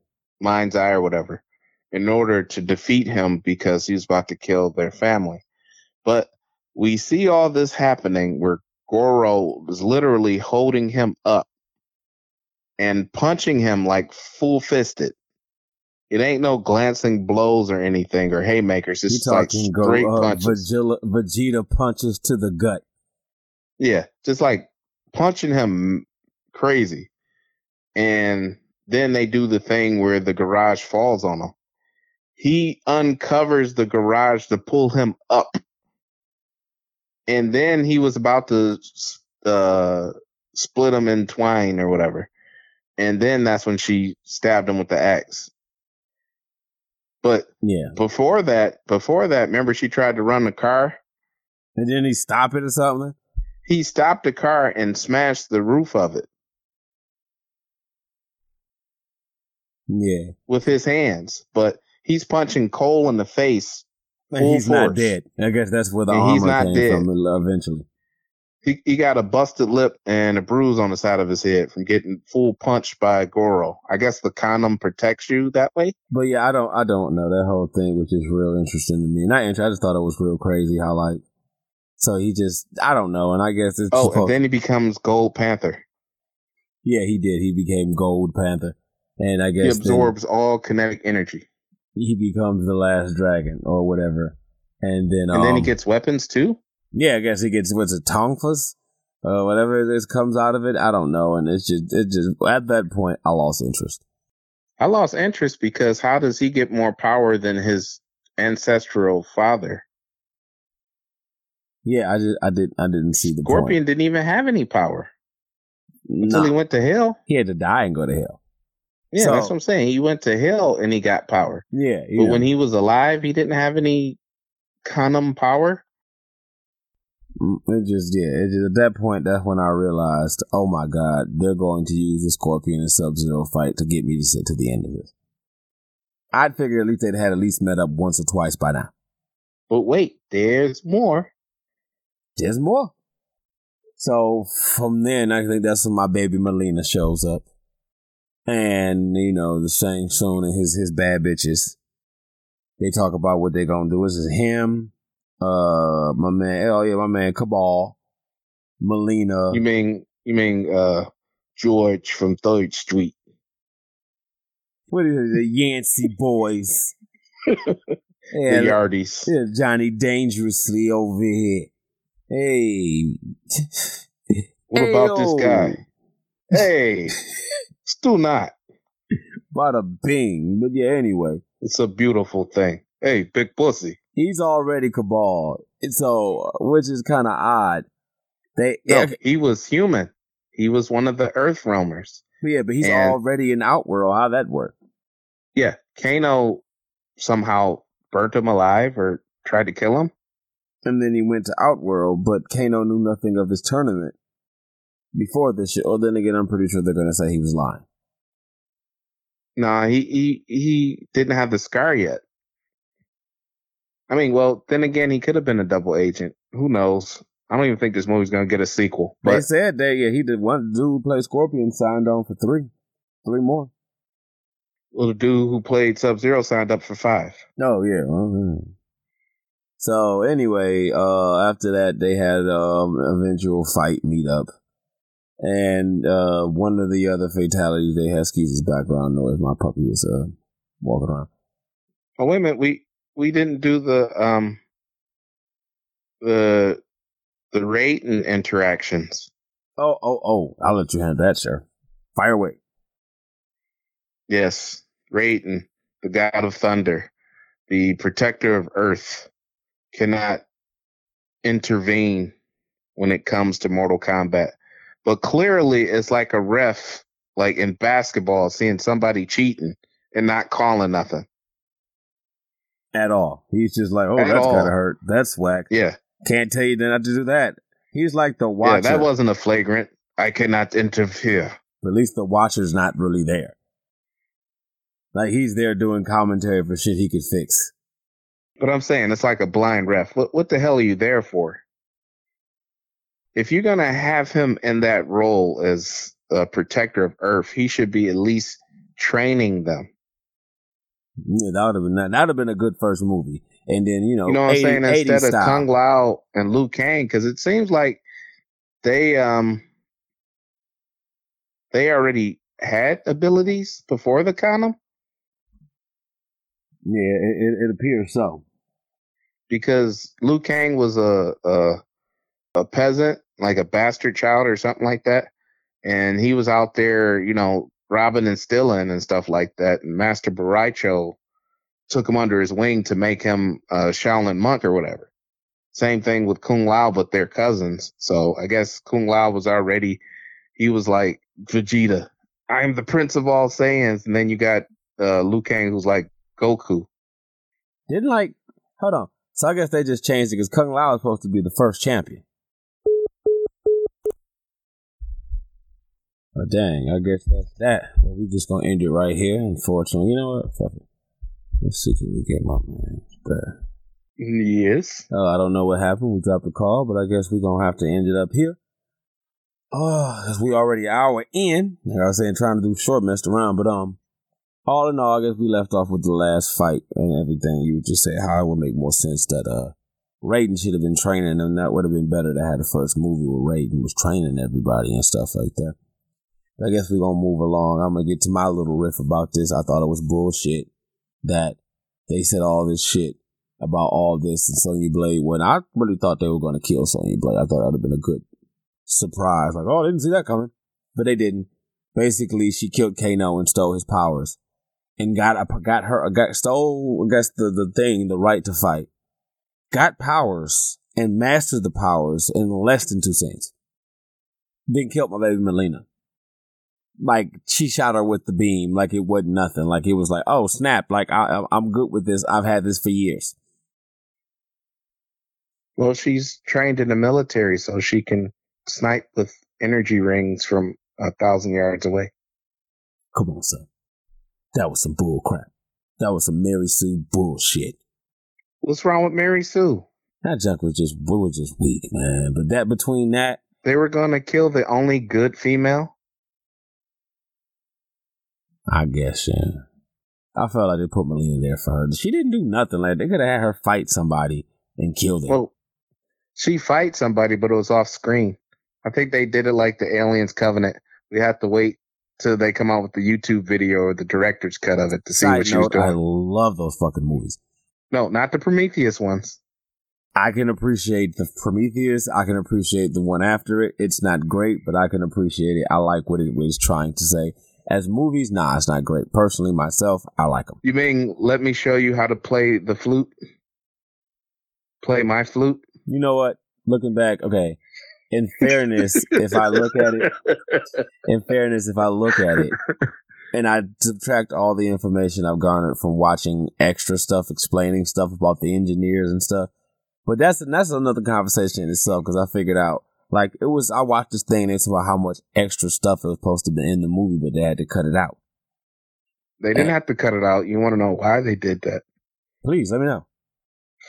mind's eye or whatever in order to defeat him because he's about to kill their family. But we see all this happening where Goro is literally holding him up and punching him like full fisted. It ain't no glancing blows or anything or haymakers. It's like straight go, uh, punches. Vegeta, Vegeta punches to the gut. Yeah, just like punching him crazy. And then they do the thing where the garage falls on him. He uncovers the garage to pull him up. And then he was about to uh, split him in twine or whatever. And then that's when she stabbed him with the axe. But yeah, before that, before that, remember she tried to run the car, and didn't he stop it or something. He stopped the car and smashed the roof of it. Yeah, with his hands, but he's punching Cole in the face. He's force. not dead. I guess that's where the and armor he's not came dead. from eventually he, he got a busted lip and a bruise on the side of his head from getting full punched by Goro. I guess the condom protects you that way. But yeah, I don't I don't know that whole thing, which is real interesting to me. Not interesting. I just thought it was real crazy how like so he just I don't know, and I guess it's oh, and then he becomes Gold Panther. Yeah, he did. He became Gold Panther, and I guess he absorbs all kinetic energy. He becomes the last dragon or whatever, and then and um, then he um, gets weapons too. Yeah, I guess he gets what's it, tonfas, uh, whatever it is comes out of it. I don't know, and it's just it just at that point I lost interest. I lost interest because how does he get more power than his ancestral father? Yeah, I just I did I didn't see the Scorpion point. didn't even have any power until he went to hell. He had to die and go to hell. Yeah, so, that's what I'm saying. He went to hell and he got power. Yeah, but when he was alive, he didn't have any conum power. Mm, it just yeah. It just, at that point, that's when I realized, oh my god, they're going to use the Scorpion and Sub Zero fight to get me to sit to the end of this. I'd figure at least they'd had at least met up once or twice by now. But wait, there's more. There's more. So from then, I think that's when my baby Mileena shows up, and you know the Shang Tsung and his his bad bitches. They talk about what they're gonna do. Is it him, uh my man oh yeah my man Kabal, Mileena. You mean you mean uh George from Third Street? What is it? The Yancey boys. yeah, the Yardies. Yeah, Johnny Dangerously over here. Hey. what hey, about this guy? Hey, still not. Bada bing. But yeah, anyway. It's a beautiful thing. Hey, big pussy he's already Kabal. so which is kind of odd. They no, he was human. He was one of the Earth roamers. Yeah, but he's and, already in Outworld. How that work? Yeah, Kano somehow burnt him alive or tried to kill him. And then he went to Outworld, but Kano knew nothing of this tournament before this shit. Or then again, I'm pretty sure they're gonna say he was lying. Nah, he he he didn't have the scar yet. I mean, well, then again, he could have been a double agent. Who knows? I don't even think this movie's gonna get a sequel. But they said that yeah, he did one dude who played Scorpion signed on for three, three more. Well, the dude who played Sub Zero signed up for five. Oh yeah, So anyway, uh, after that, they had um, eventual fight meet up, and uh, one of the other fatalities they had. Excuse this background noise. My puppy is uh, walking around. Oh wait a minute, we we didn't do the um the the Raiden interactions. Oh, oh, oh! I'll let you handle that, sir. Fire away. Yes, Raiden, the god of thunder, the protector of earth, cannot intervene when it comes to Mortal Kombat. But clearly, it's like a ref, like in basketball, seeing somebody cheating and not calling nothing. At all. He's just like, oh, At that's gotta hurt. That's whack. Yeah, Can't tell you not to do that. He's like the watcher. yeah, that wasn't a flagrant. I cannot interfere. But at least the watcher's not really there. Like he's there doing commentary for shit he could fix. But I'm saying it's like a blind ref. What what the hell are you there for? If you're gonna have him in that role as a protector of Earth, he should be at least training them. Yeah, that would have been that would have been a good first movie. And then you know, You know what 80 I'm saying? Instead of style. Kung Lao and Liu Kang, because it seems like they um they already had abilities before the Kana Yeah, it, it, it appears so. because Liu Kang was a, a a peasant, like a bastard child or something like that, and he was out there, you know, robbing and stealing and stuff like that. And Master Bo' Rai Cho took him under his wing to make him a Shaolin monk or whatever. Same thing with Kung Lao, but they're cousins. So I guess Kung Lao was already, he was like Vegeta. I am the prince of all Saiyans. And then you got uh, Liu Kang, who's like Goku. Didn't like hold on. So I guess they just changed it because Kung Lao is supposed to be the first champion. Oh dang, I guess that's that. Well, we just gonna end it right here, unfortunately. You know what? Fuck it. Let's see can we get my man there. Yes. Oh, I don't know what happened. We dropped the call, but I guess we're gonna have to end it up here. Oh, cause we already an hour in. Like I was saying, trying to do short messed around, but um, all in all, I guess we left off with the last fight and everything. You just said how it would make more sense that uh, Raiden should have been training, and that would have been better to have the first movie where Raiden was training everybody and stuff like that. I guess we're gonna move along. I'm gonna get to my little riff about this. I thought it was bullshit that they said all this shit about all this and Sonya Blade when I really thought they were gonna kill Sonya Blade. I thought that would have been a good surprise. Like, oh, I didn't see that coming. But they didn't. Basically, she killed Kano and stole his powers. And got got her got stole I guess the, the thing, the right to fight. Got powers and mastered the powers in less than two scenes. Then killed my baby Mileena like she shot her with the beam like it wasn't nothing. Like it was like oh snap like I, i'm good with this. I've had this for years. Well, she's trained in the military, so she can snipe with energy rings from a thousand yards away. come on son. That was some bull crap. That was some mary sue bullshit. What's wrong with Mary Sue? that junk was just we was just weak man. But that between that They were going to kill the only good female. I guess yeah i felt like they put mileena there for her she didn't do nothing like they could have had her fight somebody and killed her Well, she fight somebody, but it was off screen. I think they did it like the Aliens Covenant. We have to wait till they come out with the YouTube video or the director's cut of it to see Side what she was note, I love those fucking movies. No, not the Prometheus ones. I can appreciate the Prometheus. I can appreciate the one after it. It's not great, but I can appreciate it. I like what it was trying to say. As movies, nah, it's not great. Personally, myself, I like them. You mean let me show you how to play the flute? Play my flute? You know what? Looking back, okay. In fairness, if I look at it, in fairness, if I look at it, and I subtract all the information I've garnered from watching extra stuff, explaining stuff about the engineers and stuff. But that's that's another conversation in itself because I figured out like it was I watched this thing and it's about how much extra stuff was supposed to be in the movie, but they had to cut it out. They didn't have to cut it out. You want to know why they did that? Please let me know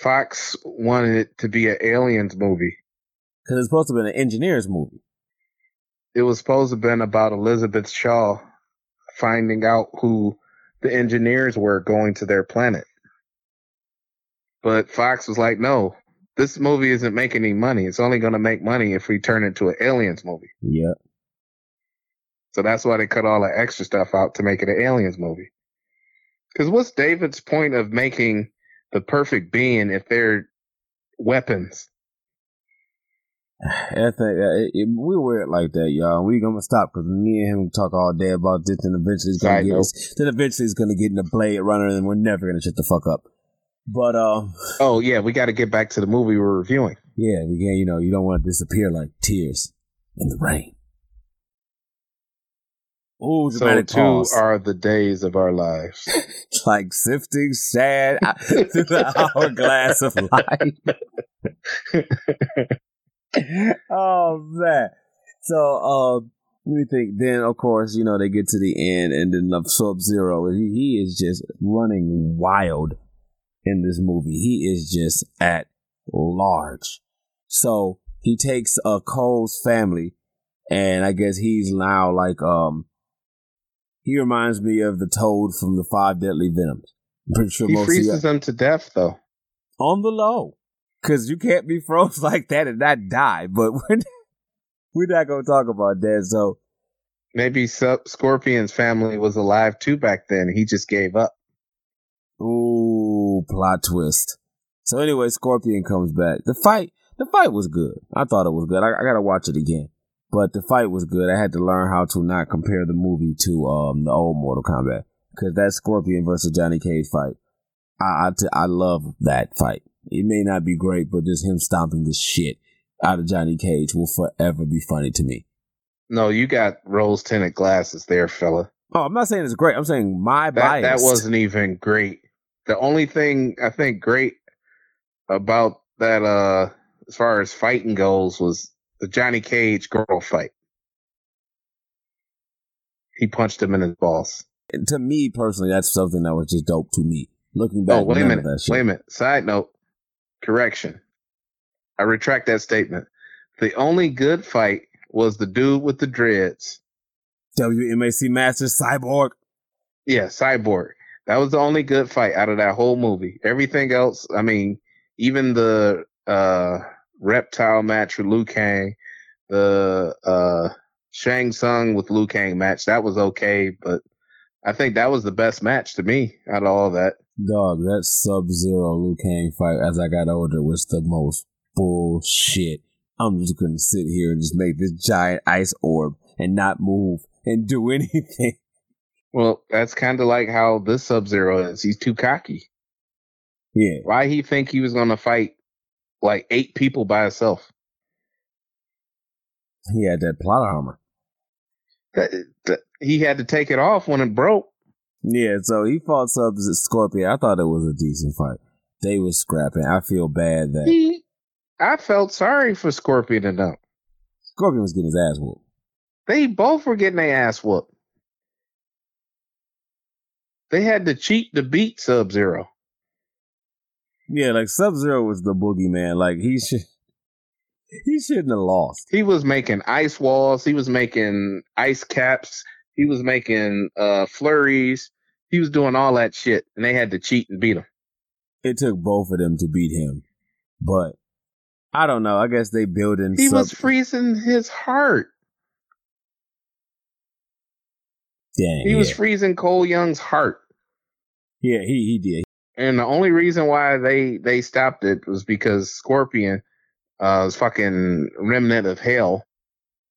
Fox wanted it to be an aliens movie. because it's supposed to be an engineers movie. It was supposed to have been about Elizabeth Shaw finding out who the engineers were going to their planet. But Fox was like, no, this movie isn't making any money. It's only going to make money if we turn it into an aliens movie. Yep. So that's why they cut all the extra stuff out to make it an aliens movie. Because what's David's point of making the perfect being if they're weapons? I think it, it, we weird like that, y'all. We gonna stop because me and him talk all day about this, and eventually it's gonna Side get us. Then eventually it's gonna get in the Blade Runner, and we're never gonna shut the fuck up. But uh, Oh yeah, we got to get back to the movie we're reviewing. yeah, we can. You know, you don't want to disappear like tears in the rain. Ooh, So two pause. are the days of our lives. like sifting sand through the hourglass of life. oh man. So um let me think. Then of course, you know, they get to the end and then the Sub Zero, he, he is just running wild in this movie. He is just at large. So he takes uh Cole's family and I guess he's now like um he reminds me of the toad from the five deadly venoms. I'm pretty sure he freezes them to death though. on the low. Cause you can't be froze like that and not die. But we're not, we're not gonna talk about that. So Maybe Scorpion's family was alive too back then. He just gave up. Ooh, plot twist. So anyway, Scorpion comes back. The fight the fight was good. I thought it was good. I, I gotta watch it again. But the fight was good. I had to learn how to not compare the movie to um the old Mortal Kombat. Cause that Scorpion versus Johnny Cage fight. I I, t- I love that fight. It may not be great, but just him stomping the shit out of Johnny Cage will forever be funny to me. No, you got rose tinted glasses there, fella. Oh, I'm not saying it's great. I'm saying my That bias. that wasn't even great. The only thing I think great about that, uh, as far as fighting goes, was the Johnny Cage Goro fight. He punched him in his balls. to me personally. That's something that was just dope to me. Looking back, Oh, wait a minute. Wait a minute. Side note. Correction. I retract that statement. The only good fight was the dude with the dreads. WMAC Master Cyborg. Yeah, Cyborg. That was the only good fight out of that whole movie. Everything else, I mean, even the uh reptile match with Liu Kang, the uh Shang Tsung with Liu Kang match, that was okay, but I think that was the best match to me out of all that. Dog, that Sub Zero Liu Kang fight as I got older was the most bullshit. I'm just gonna sit here and just make this giant ice orb and not move and do anything. Well, that's kind of like how this Sub Zero is. He's too cocky. Yeah, Why he think he was gonna fight like eight people by himself? he had that plot armor. That, that, he had to take it off when it broke. Yeah, so he fought Sub Scorpion. I thought it was a decent fight. They was scrapping. I feel bad that He, I felt sorry for Scorpion and them. Scorpion was getting his ass whooped. They both were getting their ass whooped. They had to cheat to beat Sub Zero. Yeah, like Sub Zero was the boogeyman. Like he should, he shouldn't have lost. He was making ice walls. He was making ice caps. He was making uh flurries. He was doing all that shit, and they had to cheat and beat him. It took both of them to beat him, but I don't know. I guess they build in. He Sub- was freezing his heart. Dang, He yeah. was freezing Cole Young's heart. yeah, he he did. And the only reason why they they stopped it was because Scorpion uh was fucking remnant of hell.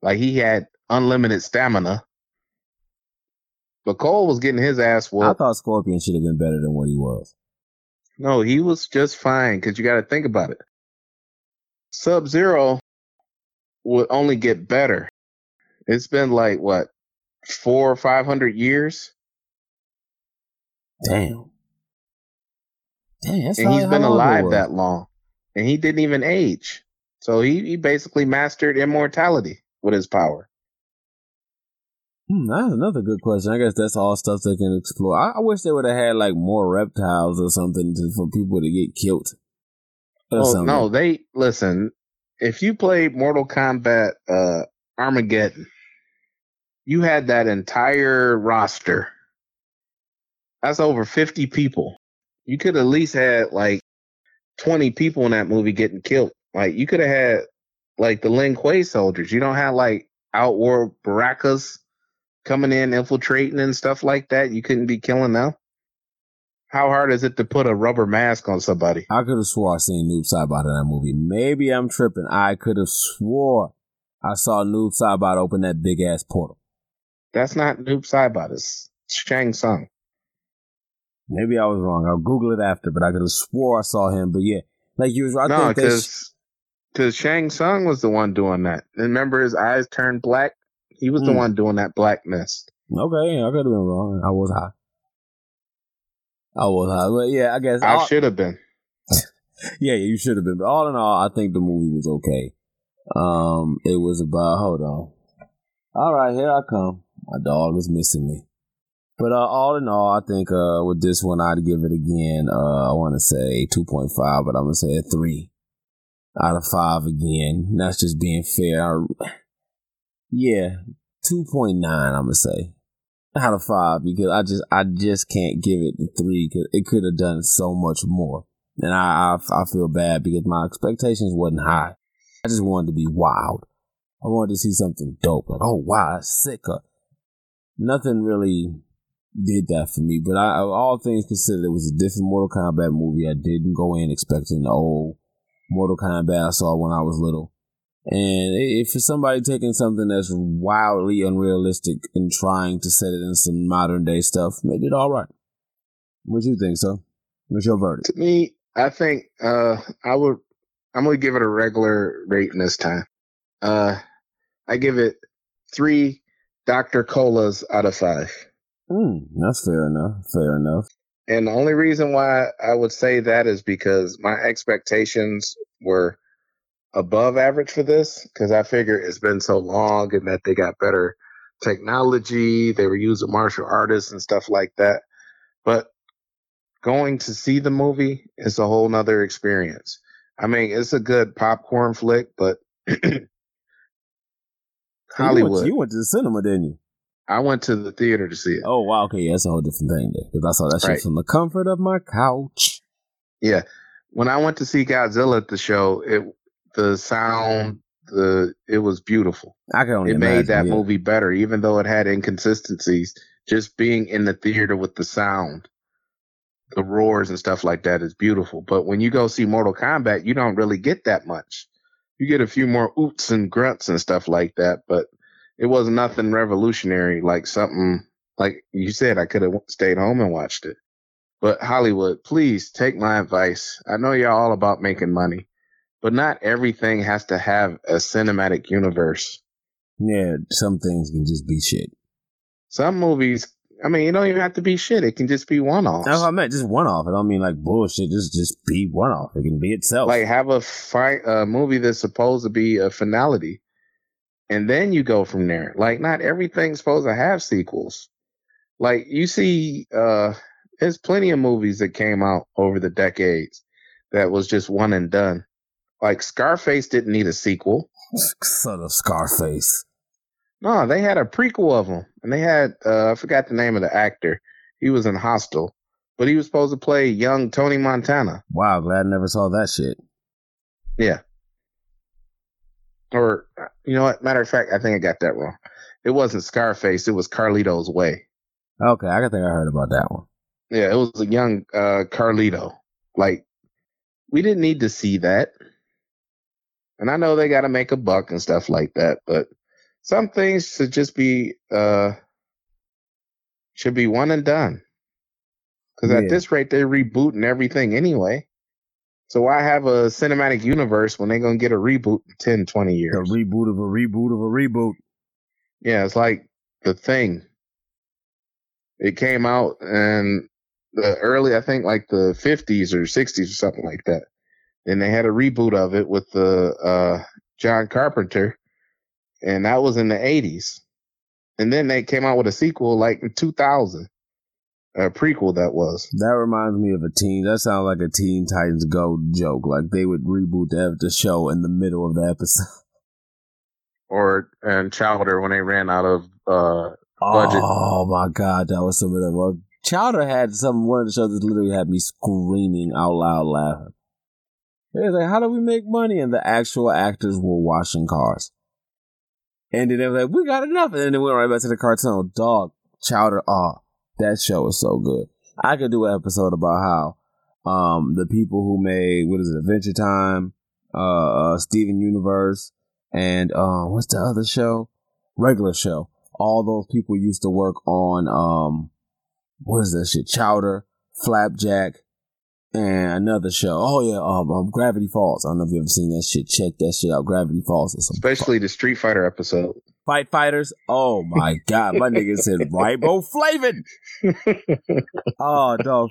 Like he had unlimited stamina. But Cole was getting his ass I thought Scorpion should have been better than what he was. No, he was just fine because you got to think about it. Sub Zero would only get better. It's been like what four or five hundred years, Damn. Damn, that's and he's been alive that long, and he didn't even age. So he, he basically mastered immortality with his power. Hmm, that's another good question. I guess that's all stuff they can explore. I, I wish they would have had like more reptiles or something to, for people to get killed. Oh something. no, they listen. If you play Mortal Kombat uh, Armageddon, you had that entire roster. That's over fifty people. You could at least had like twenty people in that movie getting killed. Like you could have had like the Lin Kuei soldiers. You don't have like Outworld Barakas coming in, infiltrating and stuff like that. You couldn't be killing them. How hard is it to put a rubber mask on somebody? I could have swore I seen Noob Saibot in that movie. Maybe I'm tripping. I could have swore I saw Noob Saibot open that big ass portal. That's not Noob Saibot. It's Shang Tsung. Maybe I was wrong. I'll Google it after, but I could have swore I saw him. But yeah, like you was. I no, think because because Shang Tsung was the one doing that. And remember, his eyes turned black. He was the Hmm. one doing that blackness. Okay, I could have been wrong. I was high. I was high, but yeah, I guess. I all- should have been. yeah, you should have been. But all in all, I think the movie was okay. Um, it was about. Hold on. All right, here I come. My dog is missing me. But uh, all in all, I think uh, with this one, I'd give it again. Uh, I want to say two point five, but I'm gonna say a three out of five again. That's just being fair. I, yeah, two point nine. I'm gonna say out of five because I just I just can't give it the three because it could have done so much more, and I, I I feel bad because my expectations wasn't high. I just wanted to be wild. I wanted to see something dope, like oh wow, that's sick. Nothing really did that for me, but I, all things considered, it was a different Mortal Kombat movie. I didn't go in expecting the old Mortal Kombat I saw when I was little. And if somebody taking something that's wildly unrealistic and trying to set it in some modern day stuff, they did all right. What do you think, so? What's your verdict? To me, I think uh, I would. I'm gonna give it a regular rating this time. Uh, I give it three Dr. Colas out of five. Hmm, that's fair enough. Fair enough. And the only reason why I would say that is because my expectations were above average for this because I figure it's been so long and that they got better technology. They were using martial artists and stuff like that. But going to see the movie is a whole nother experience. I mean, it's a good popcorn flick, but You went, Hollywood. you went to the cinema, didn't you? I went to the theater to see it. Oh wow, okay, yeah, that's a whole different thing there. Because I saw that shit Right. from the comfort of my couch. Yeah. When I went to see Godzilla at the show, it the sound, the it was beautiful. I can only it made that yeah. movie better, even though it had inconsistencies. Just being in the theater with the sound, the roars and stuff like that is beautiful. But when you go see Mortal Kombat, you don't really get that much. You get a few more oots and grunts and stuff like that, but it was nothing revolutionary like something like you said. I could have stayed home and watched it. But Hollywood, please take my advice. I know you're all about making money, but not everything has to have a cinematic universe. Yeah, some things can just be shit. Some movies, I mean, it don't even have to be shit. It can just be one off. That's what I meant. Just one off. I don't mean like bullshit. Just just be one off. It can be itself. Like have a fight a movie that's supposed to be a finality, and then you go from there. Like not everything's supposed to have sequels. Like you see, uh, there's plenty of movies that came out over the decades that was just one and done. Like Scarface didn't need a sequel. son of Scarface. No, they had a prequel of them, and they had uh, I forgot the name of the actor. He was in Hostel, but he was supposed to play young Tony Montana. Wow, glad I never saw that shit. Yeah. Or you know what? Matter of fact, I think I got that wrong. It wasn't Scarface. It was Carlito's Way. Okay, I think I heard about that one. Yeah, it was a young uh, Carlito. Like we didn't need to see that. And I know they got to make a buck and stuff like that, but some things should just be uh should be one and done. Because Yeah. at this rate, they're rebooting everything anyway. So why have a cinematic universe when they're gonna get a reboot in 10, 20 years? A reboot of a reboot of a reboot. Yeah, it's like the thing. It came out in the early, I think, like the fifties or sixties or something like that. And they had a reboot of it with the uh, John Carpenter, and that was in the eighties. And then they came out with a sequel like in two thousand, a prequel that was. That reminds me of a teen. That sounds like a Teen Titans Go joke. Like they would reboot the, the show in the middle of the episode. Or and Chowder when they ran out of uh, Budget. Oh my god, that was some of. Well, Chowder had some one of the shows that literally had me screaming out loud laughing. It was like, how do we make money? And the actual actors were washing cars. And then they were like, we got enough. And then they went right back to the cartoon. Dog, Chowder, oh, that show was so good. I could do an episode about how um the people who made what is it, Adventure Time, uh, uh Steven Universe, and uh, what's the other show? Regular show. All those people used to work on um what is that shit? Chowder, Flapjack, and another show. Oh yeah, um, um, Gravity Falls. I don't know if you ever seen that shit. Check that shit out. Gravity Falls. Especially the Street Fighter episode. Fight Fighters. Oh my god, my nigga said riboflavin. oh dog,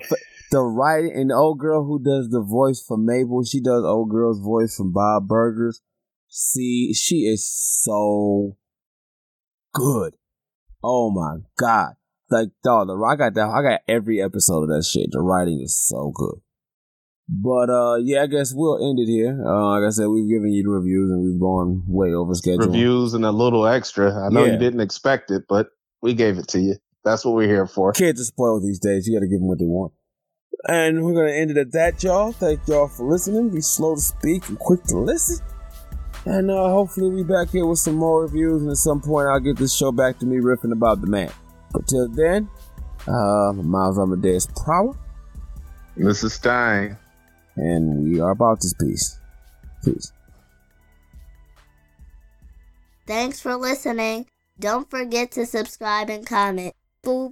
the writing and the old girl who does the voice for Mabel, she does old girl's voice from Bob Burgers. See, she is so good. Oh my god, like dog, the I got that. I got every episode of that shit. The writing is so good. But uh, yeah, I guess we'll end it here. Uh, like I said, we've given you the reviews and we've gone way over schedule. Reviews and a little extra. I know yeah. you didn't expect it, but we gave it to you. That's what we're here for. Kids are spoiled these days. You got to give them what they want. And we're gonna end it at that, y'all. Thank y'all for listening. Be slow to speak and quick to listen. And uh, hopefully we back here with some more reviews, and at some point I'll get this show back to me riffing about the man. But till then, uh, Miles Amadeus Power. This is Stein and we are about this piece. Peace. Thanks for listening. Don't forget to subscribe and comment. Bye.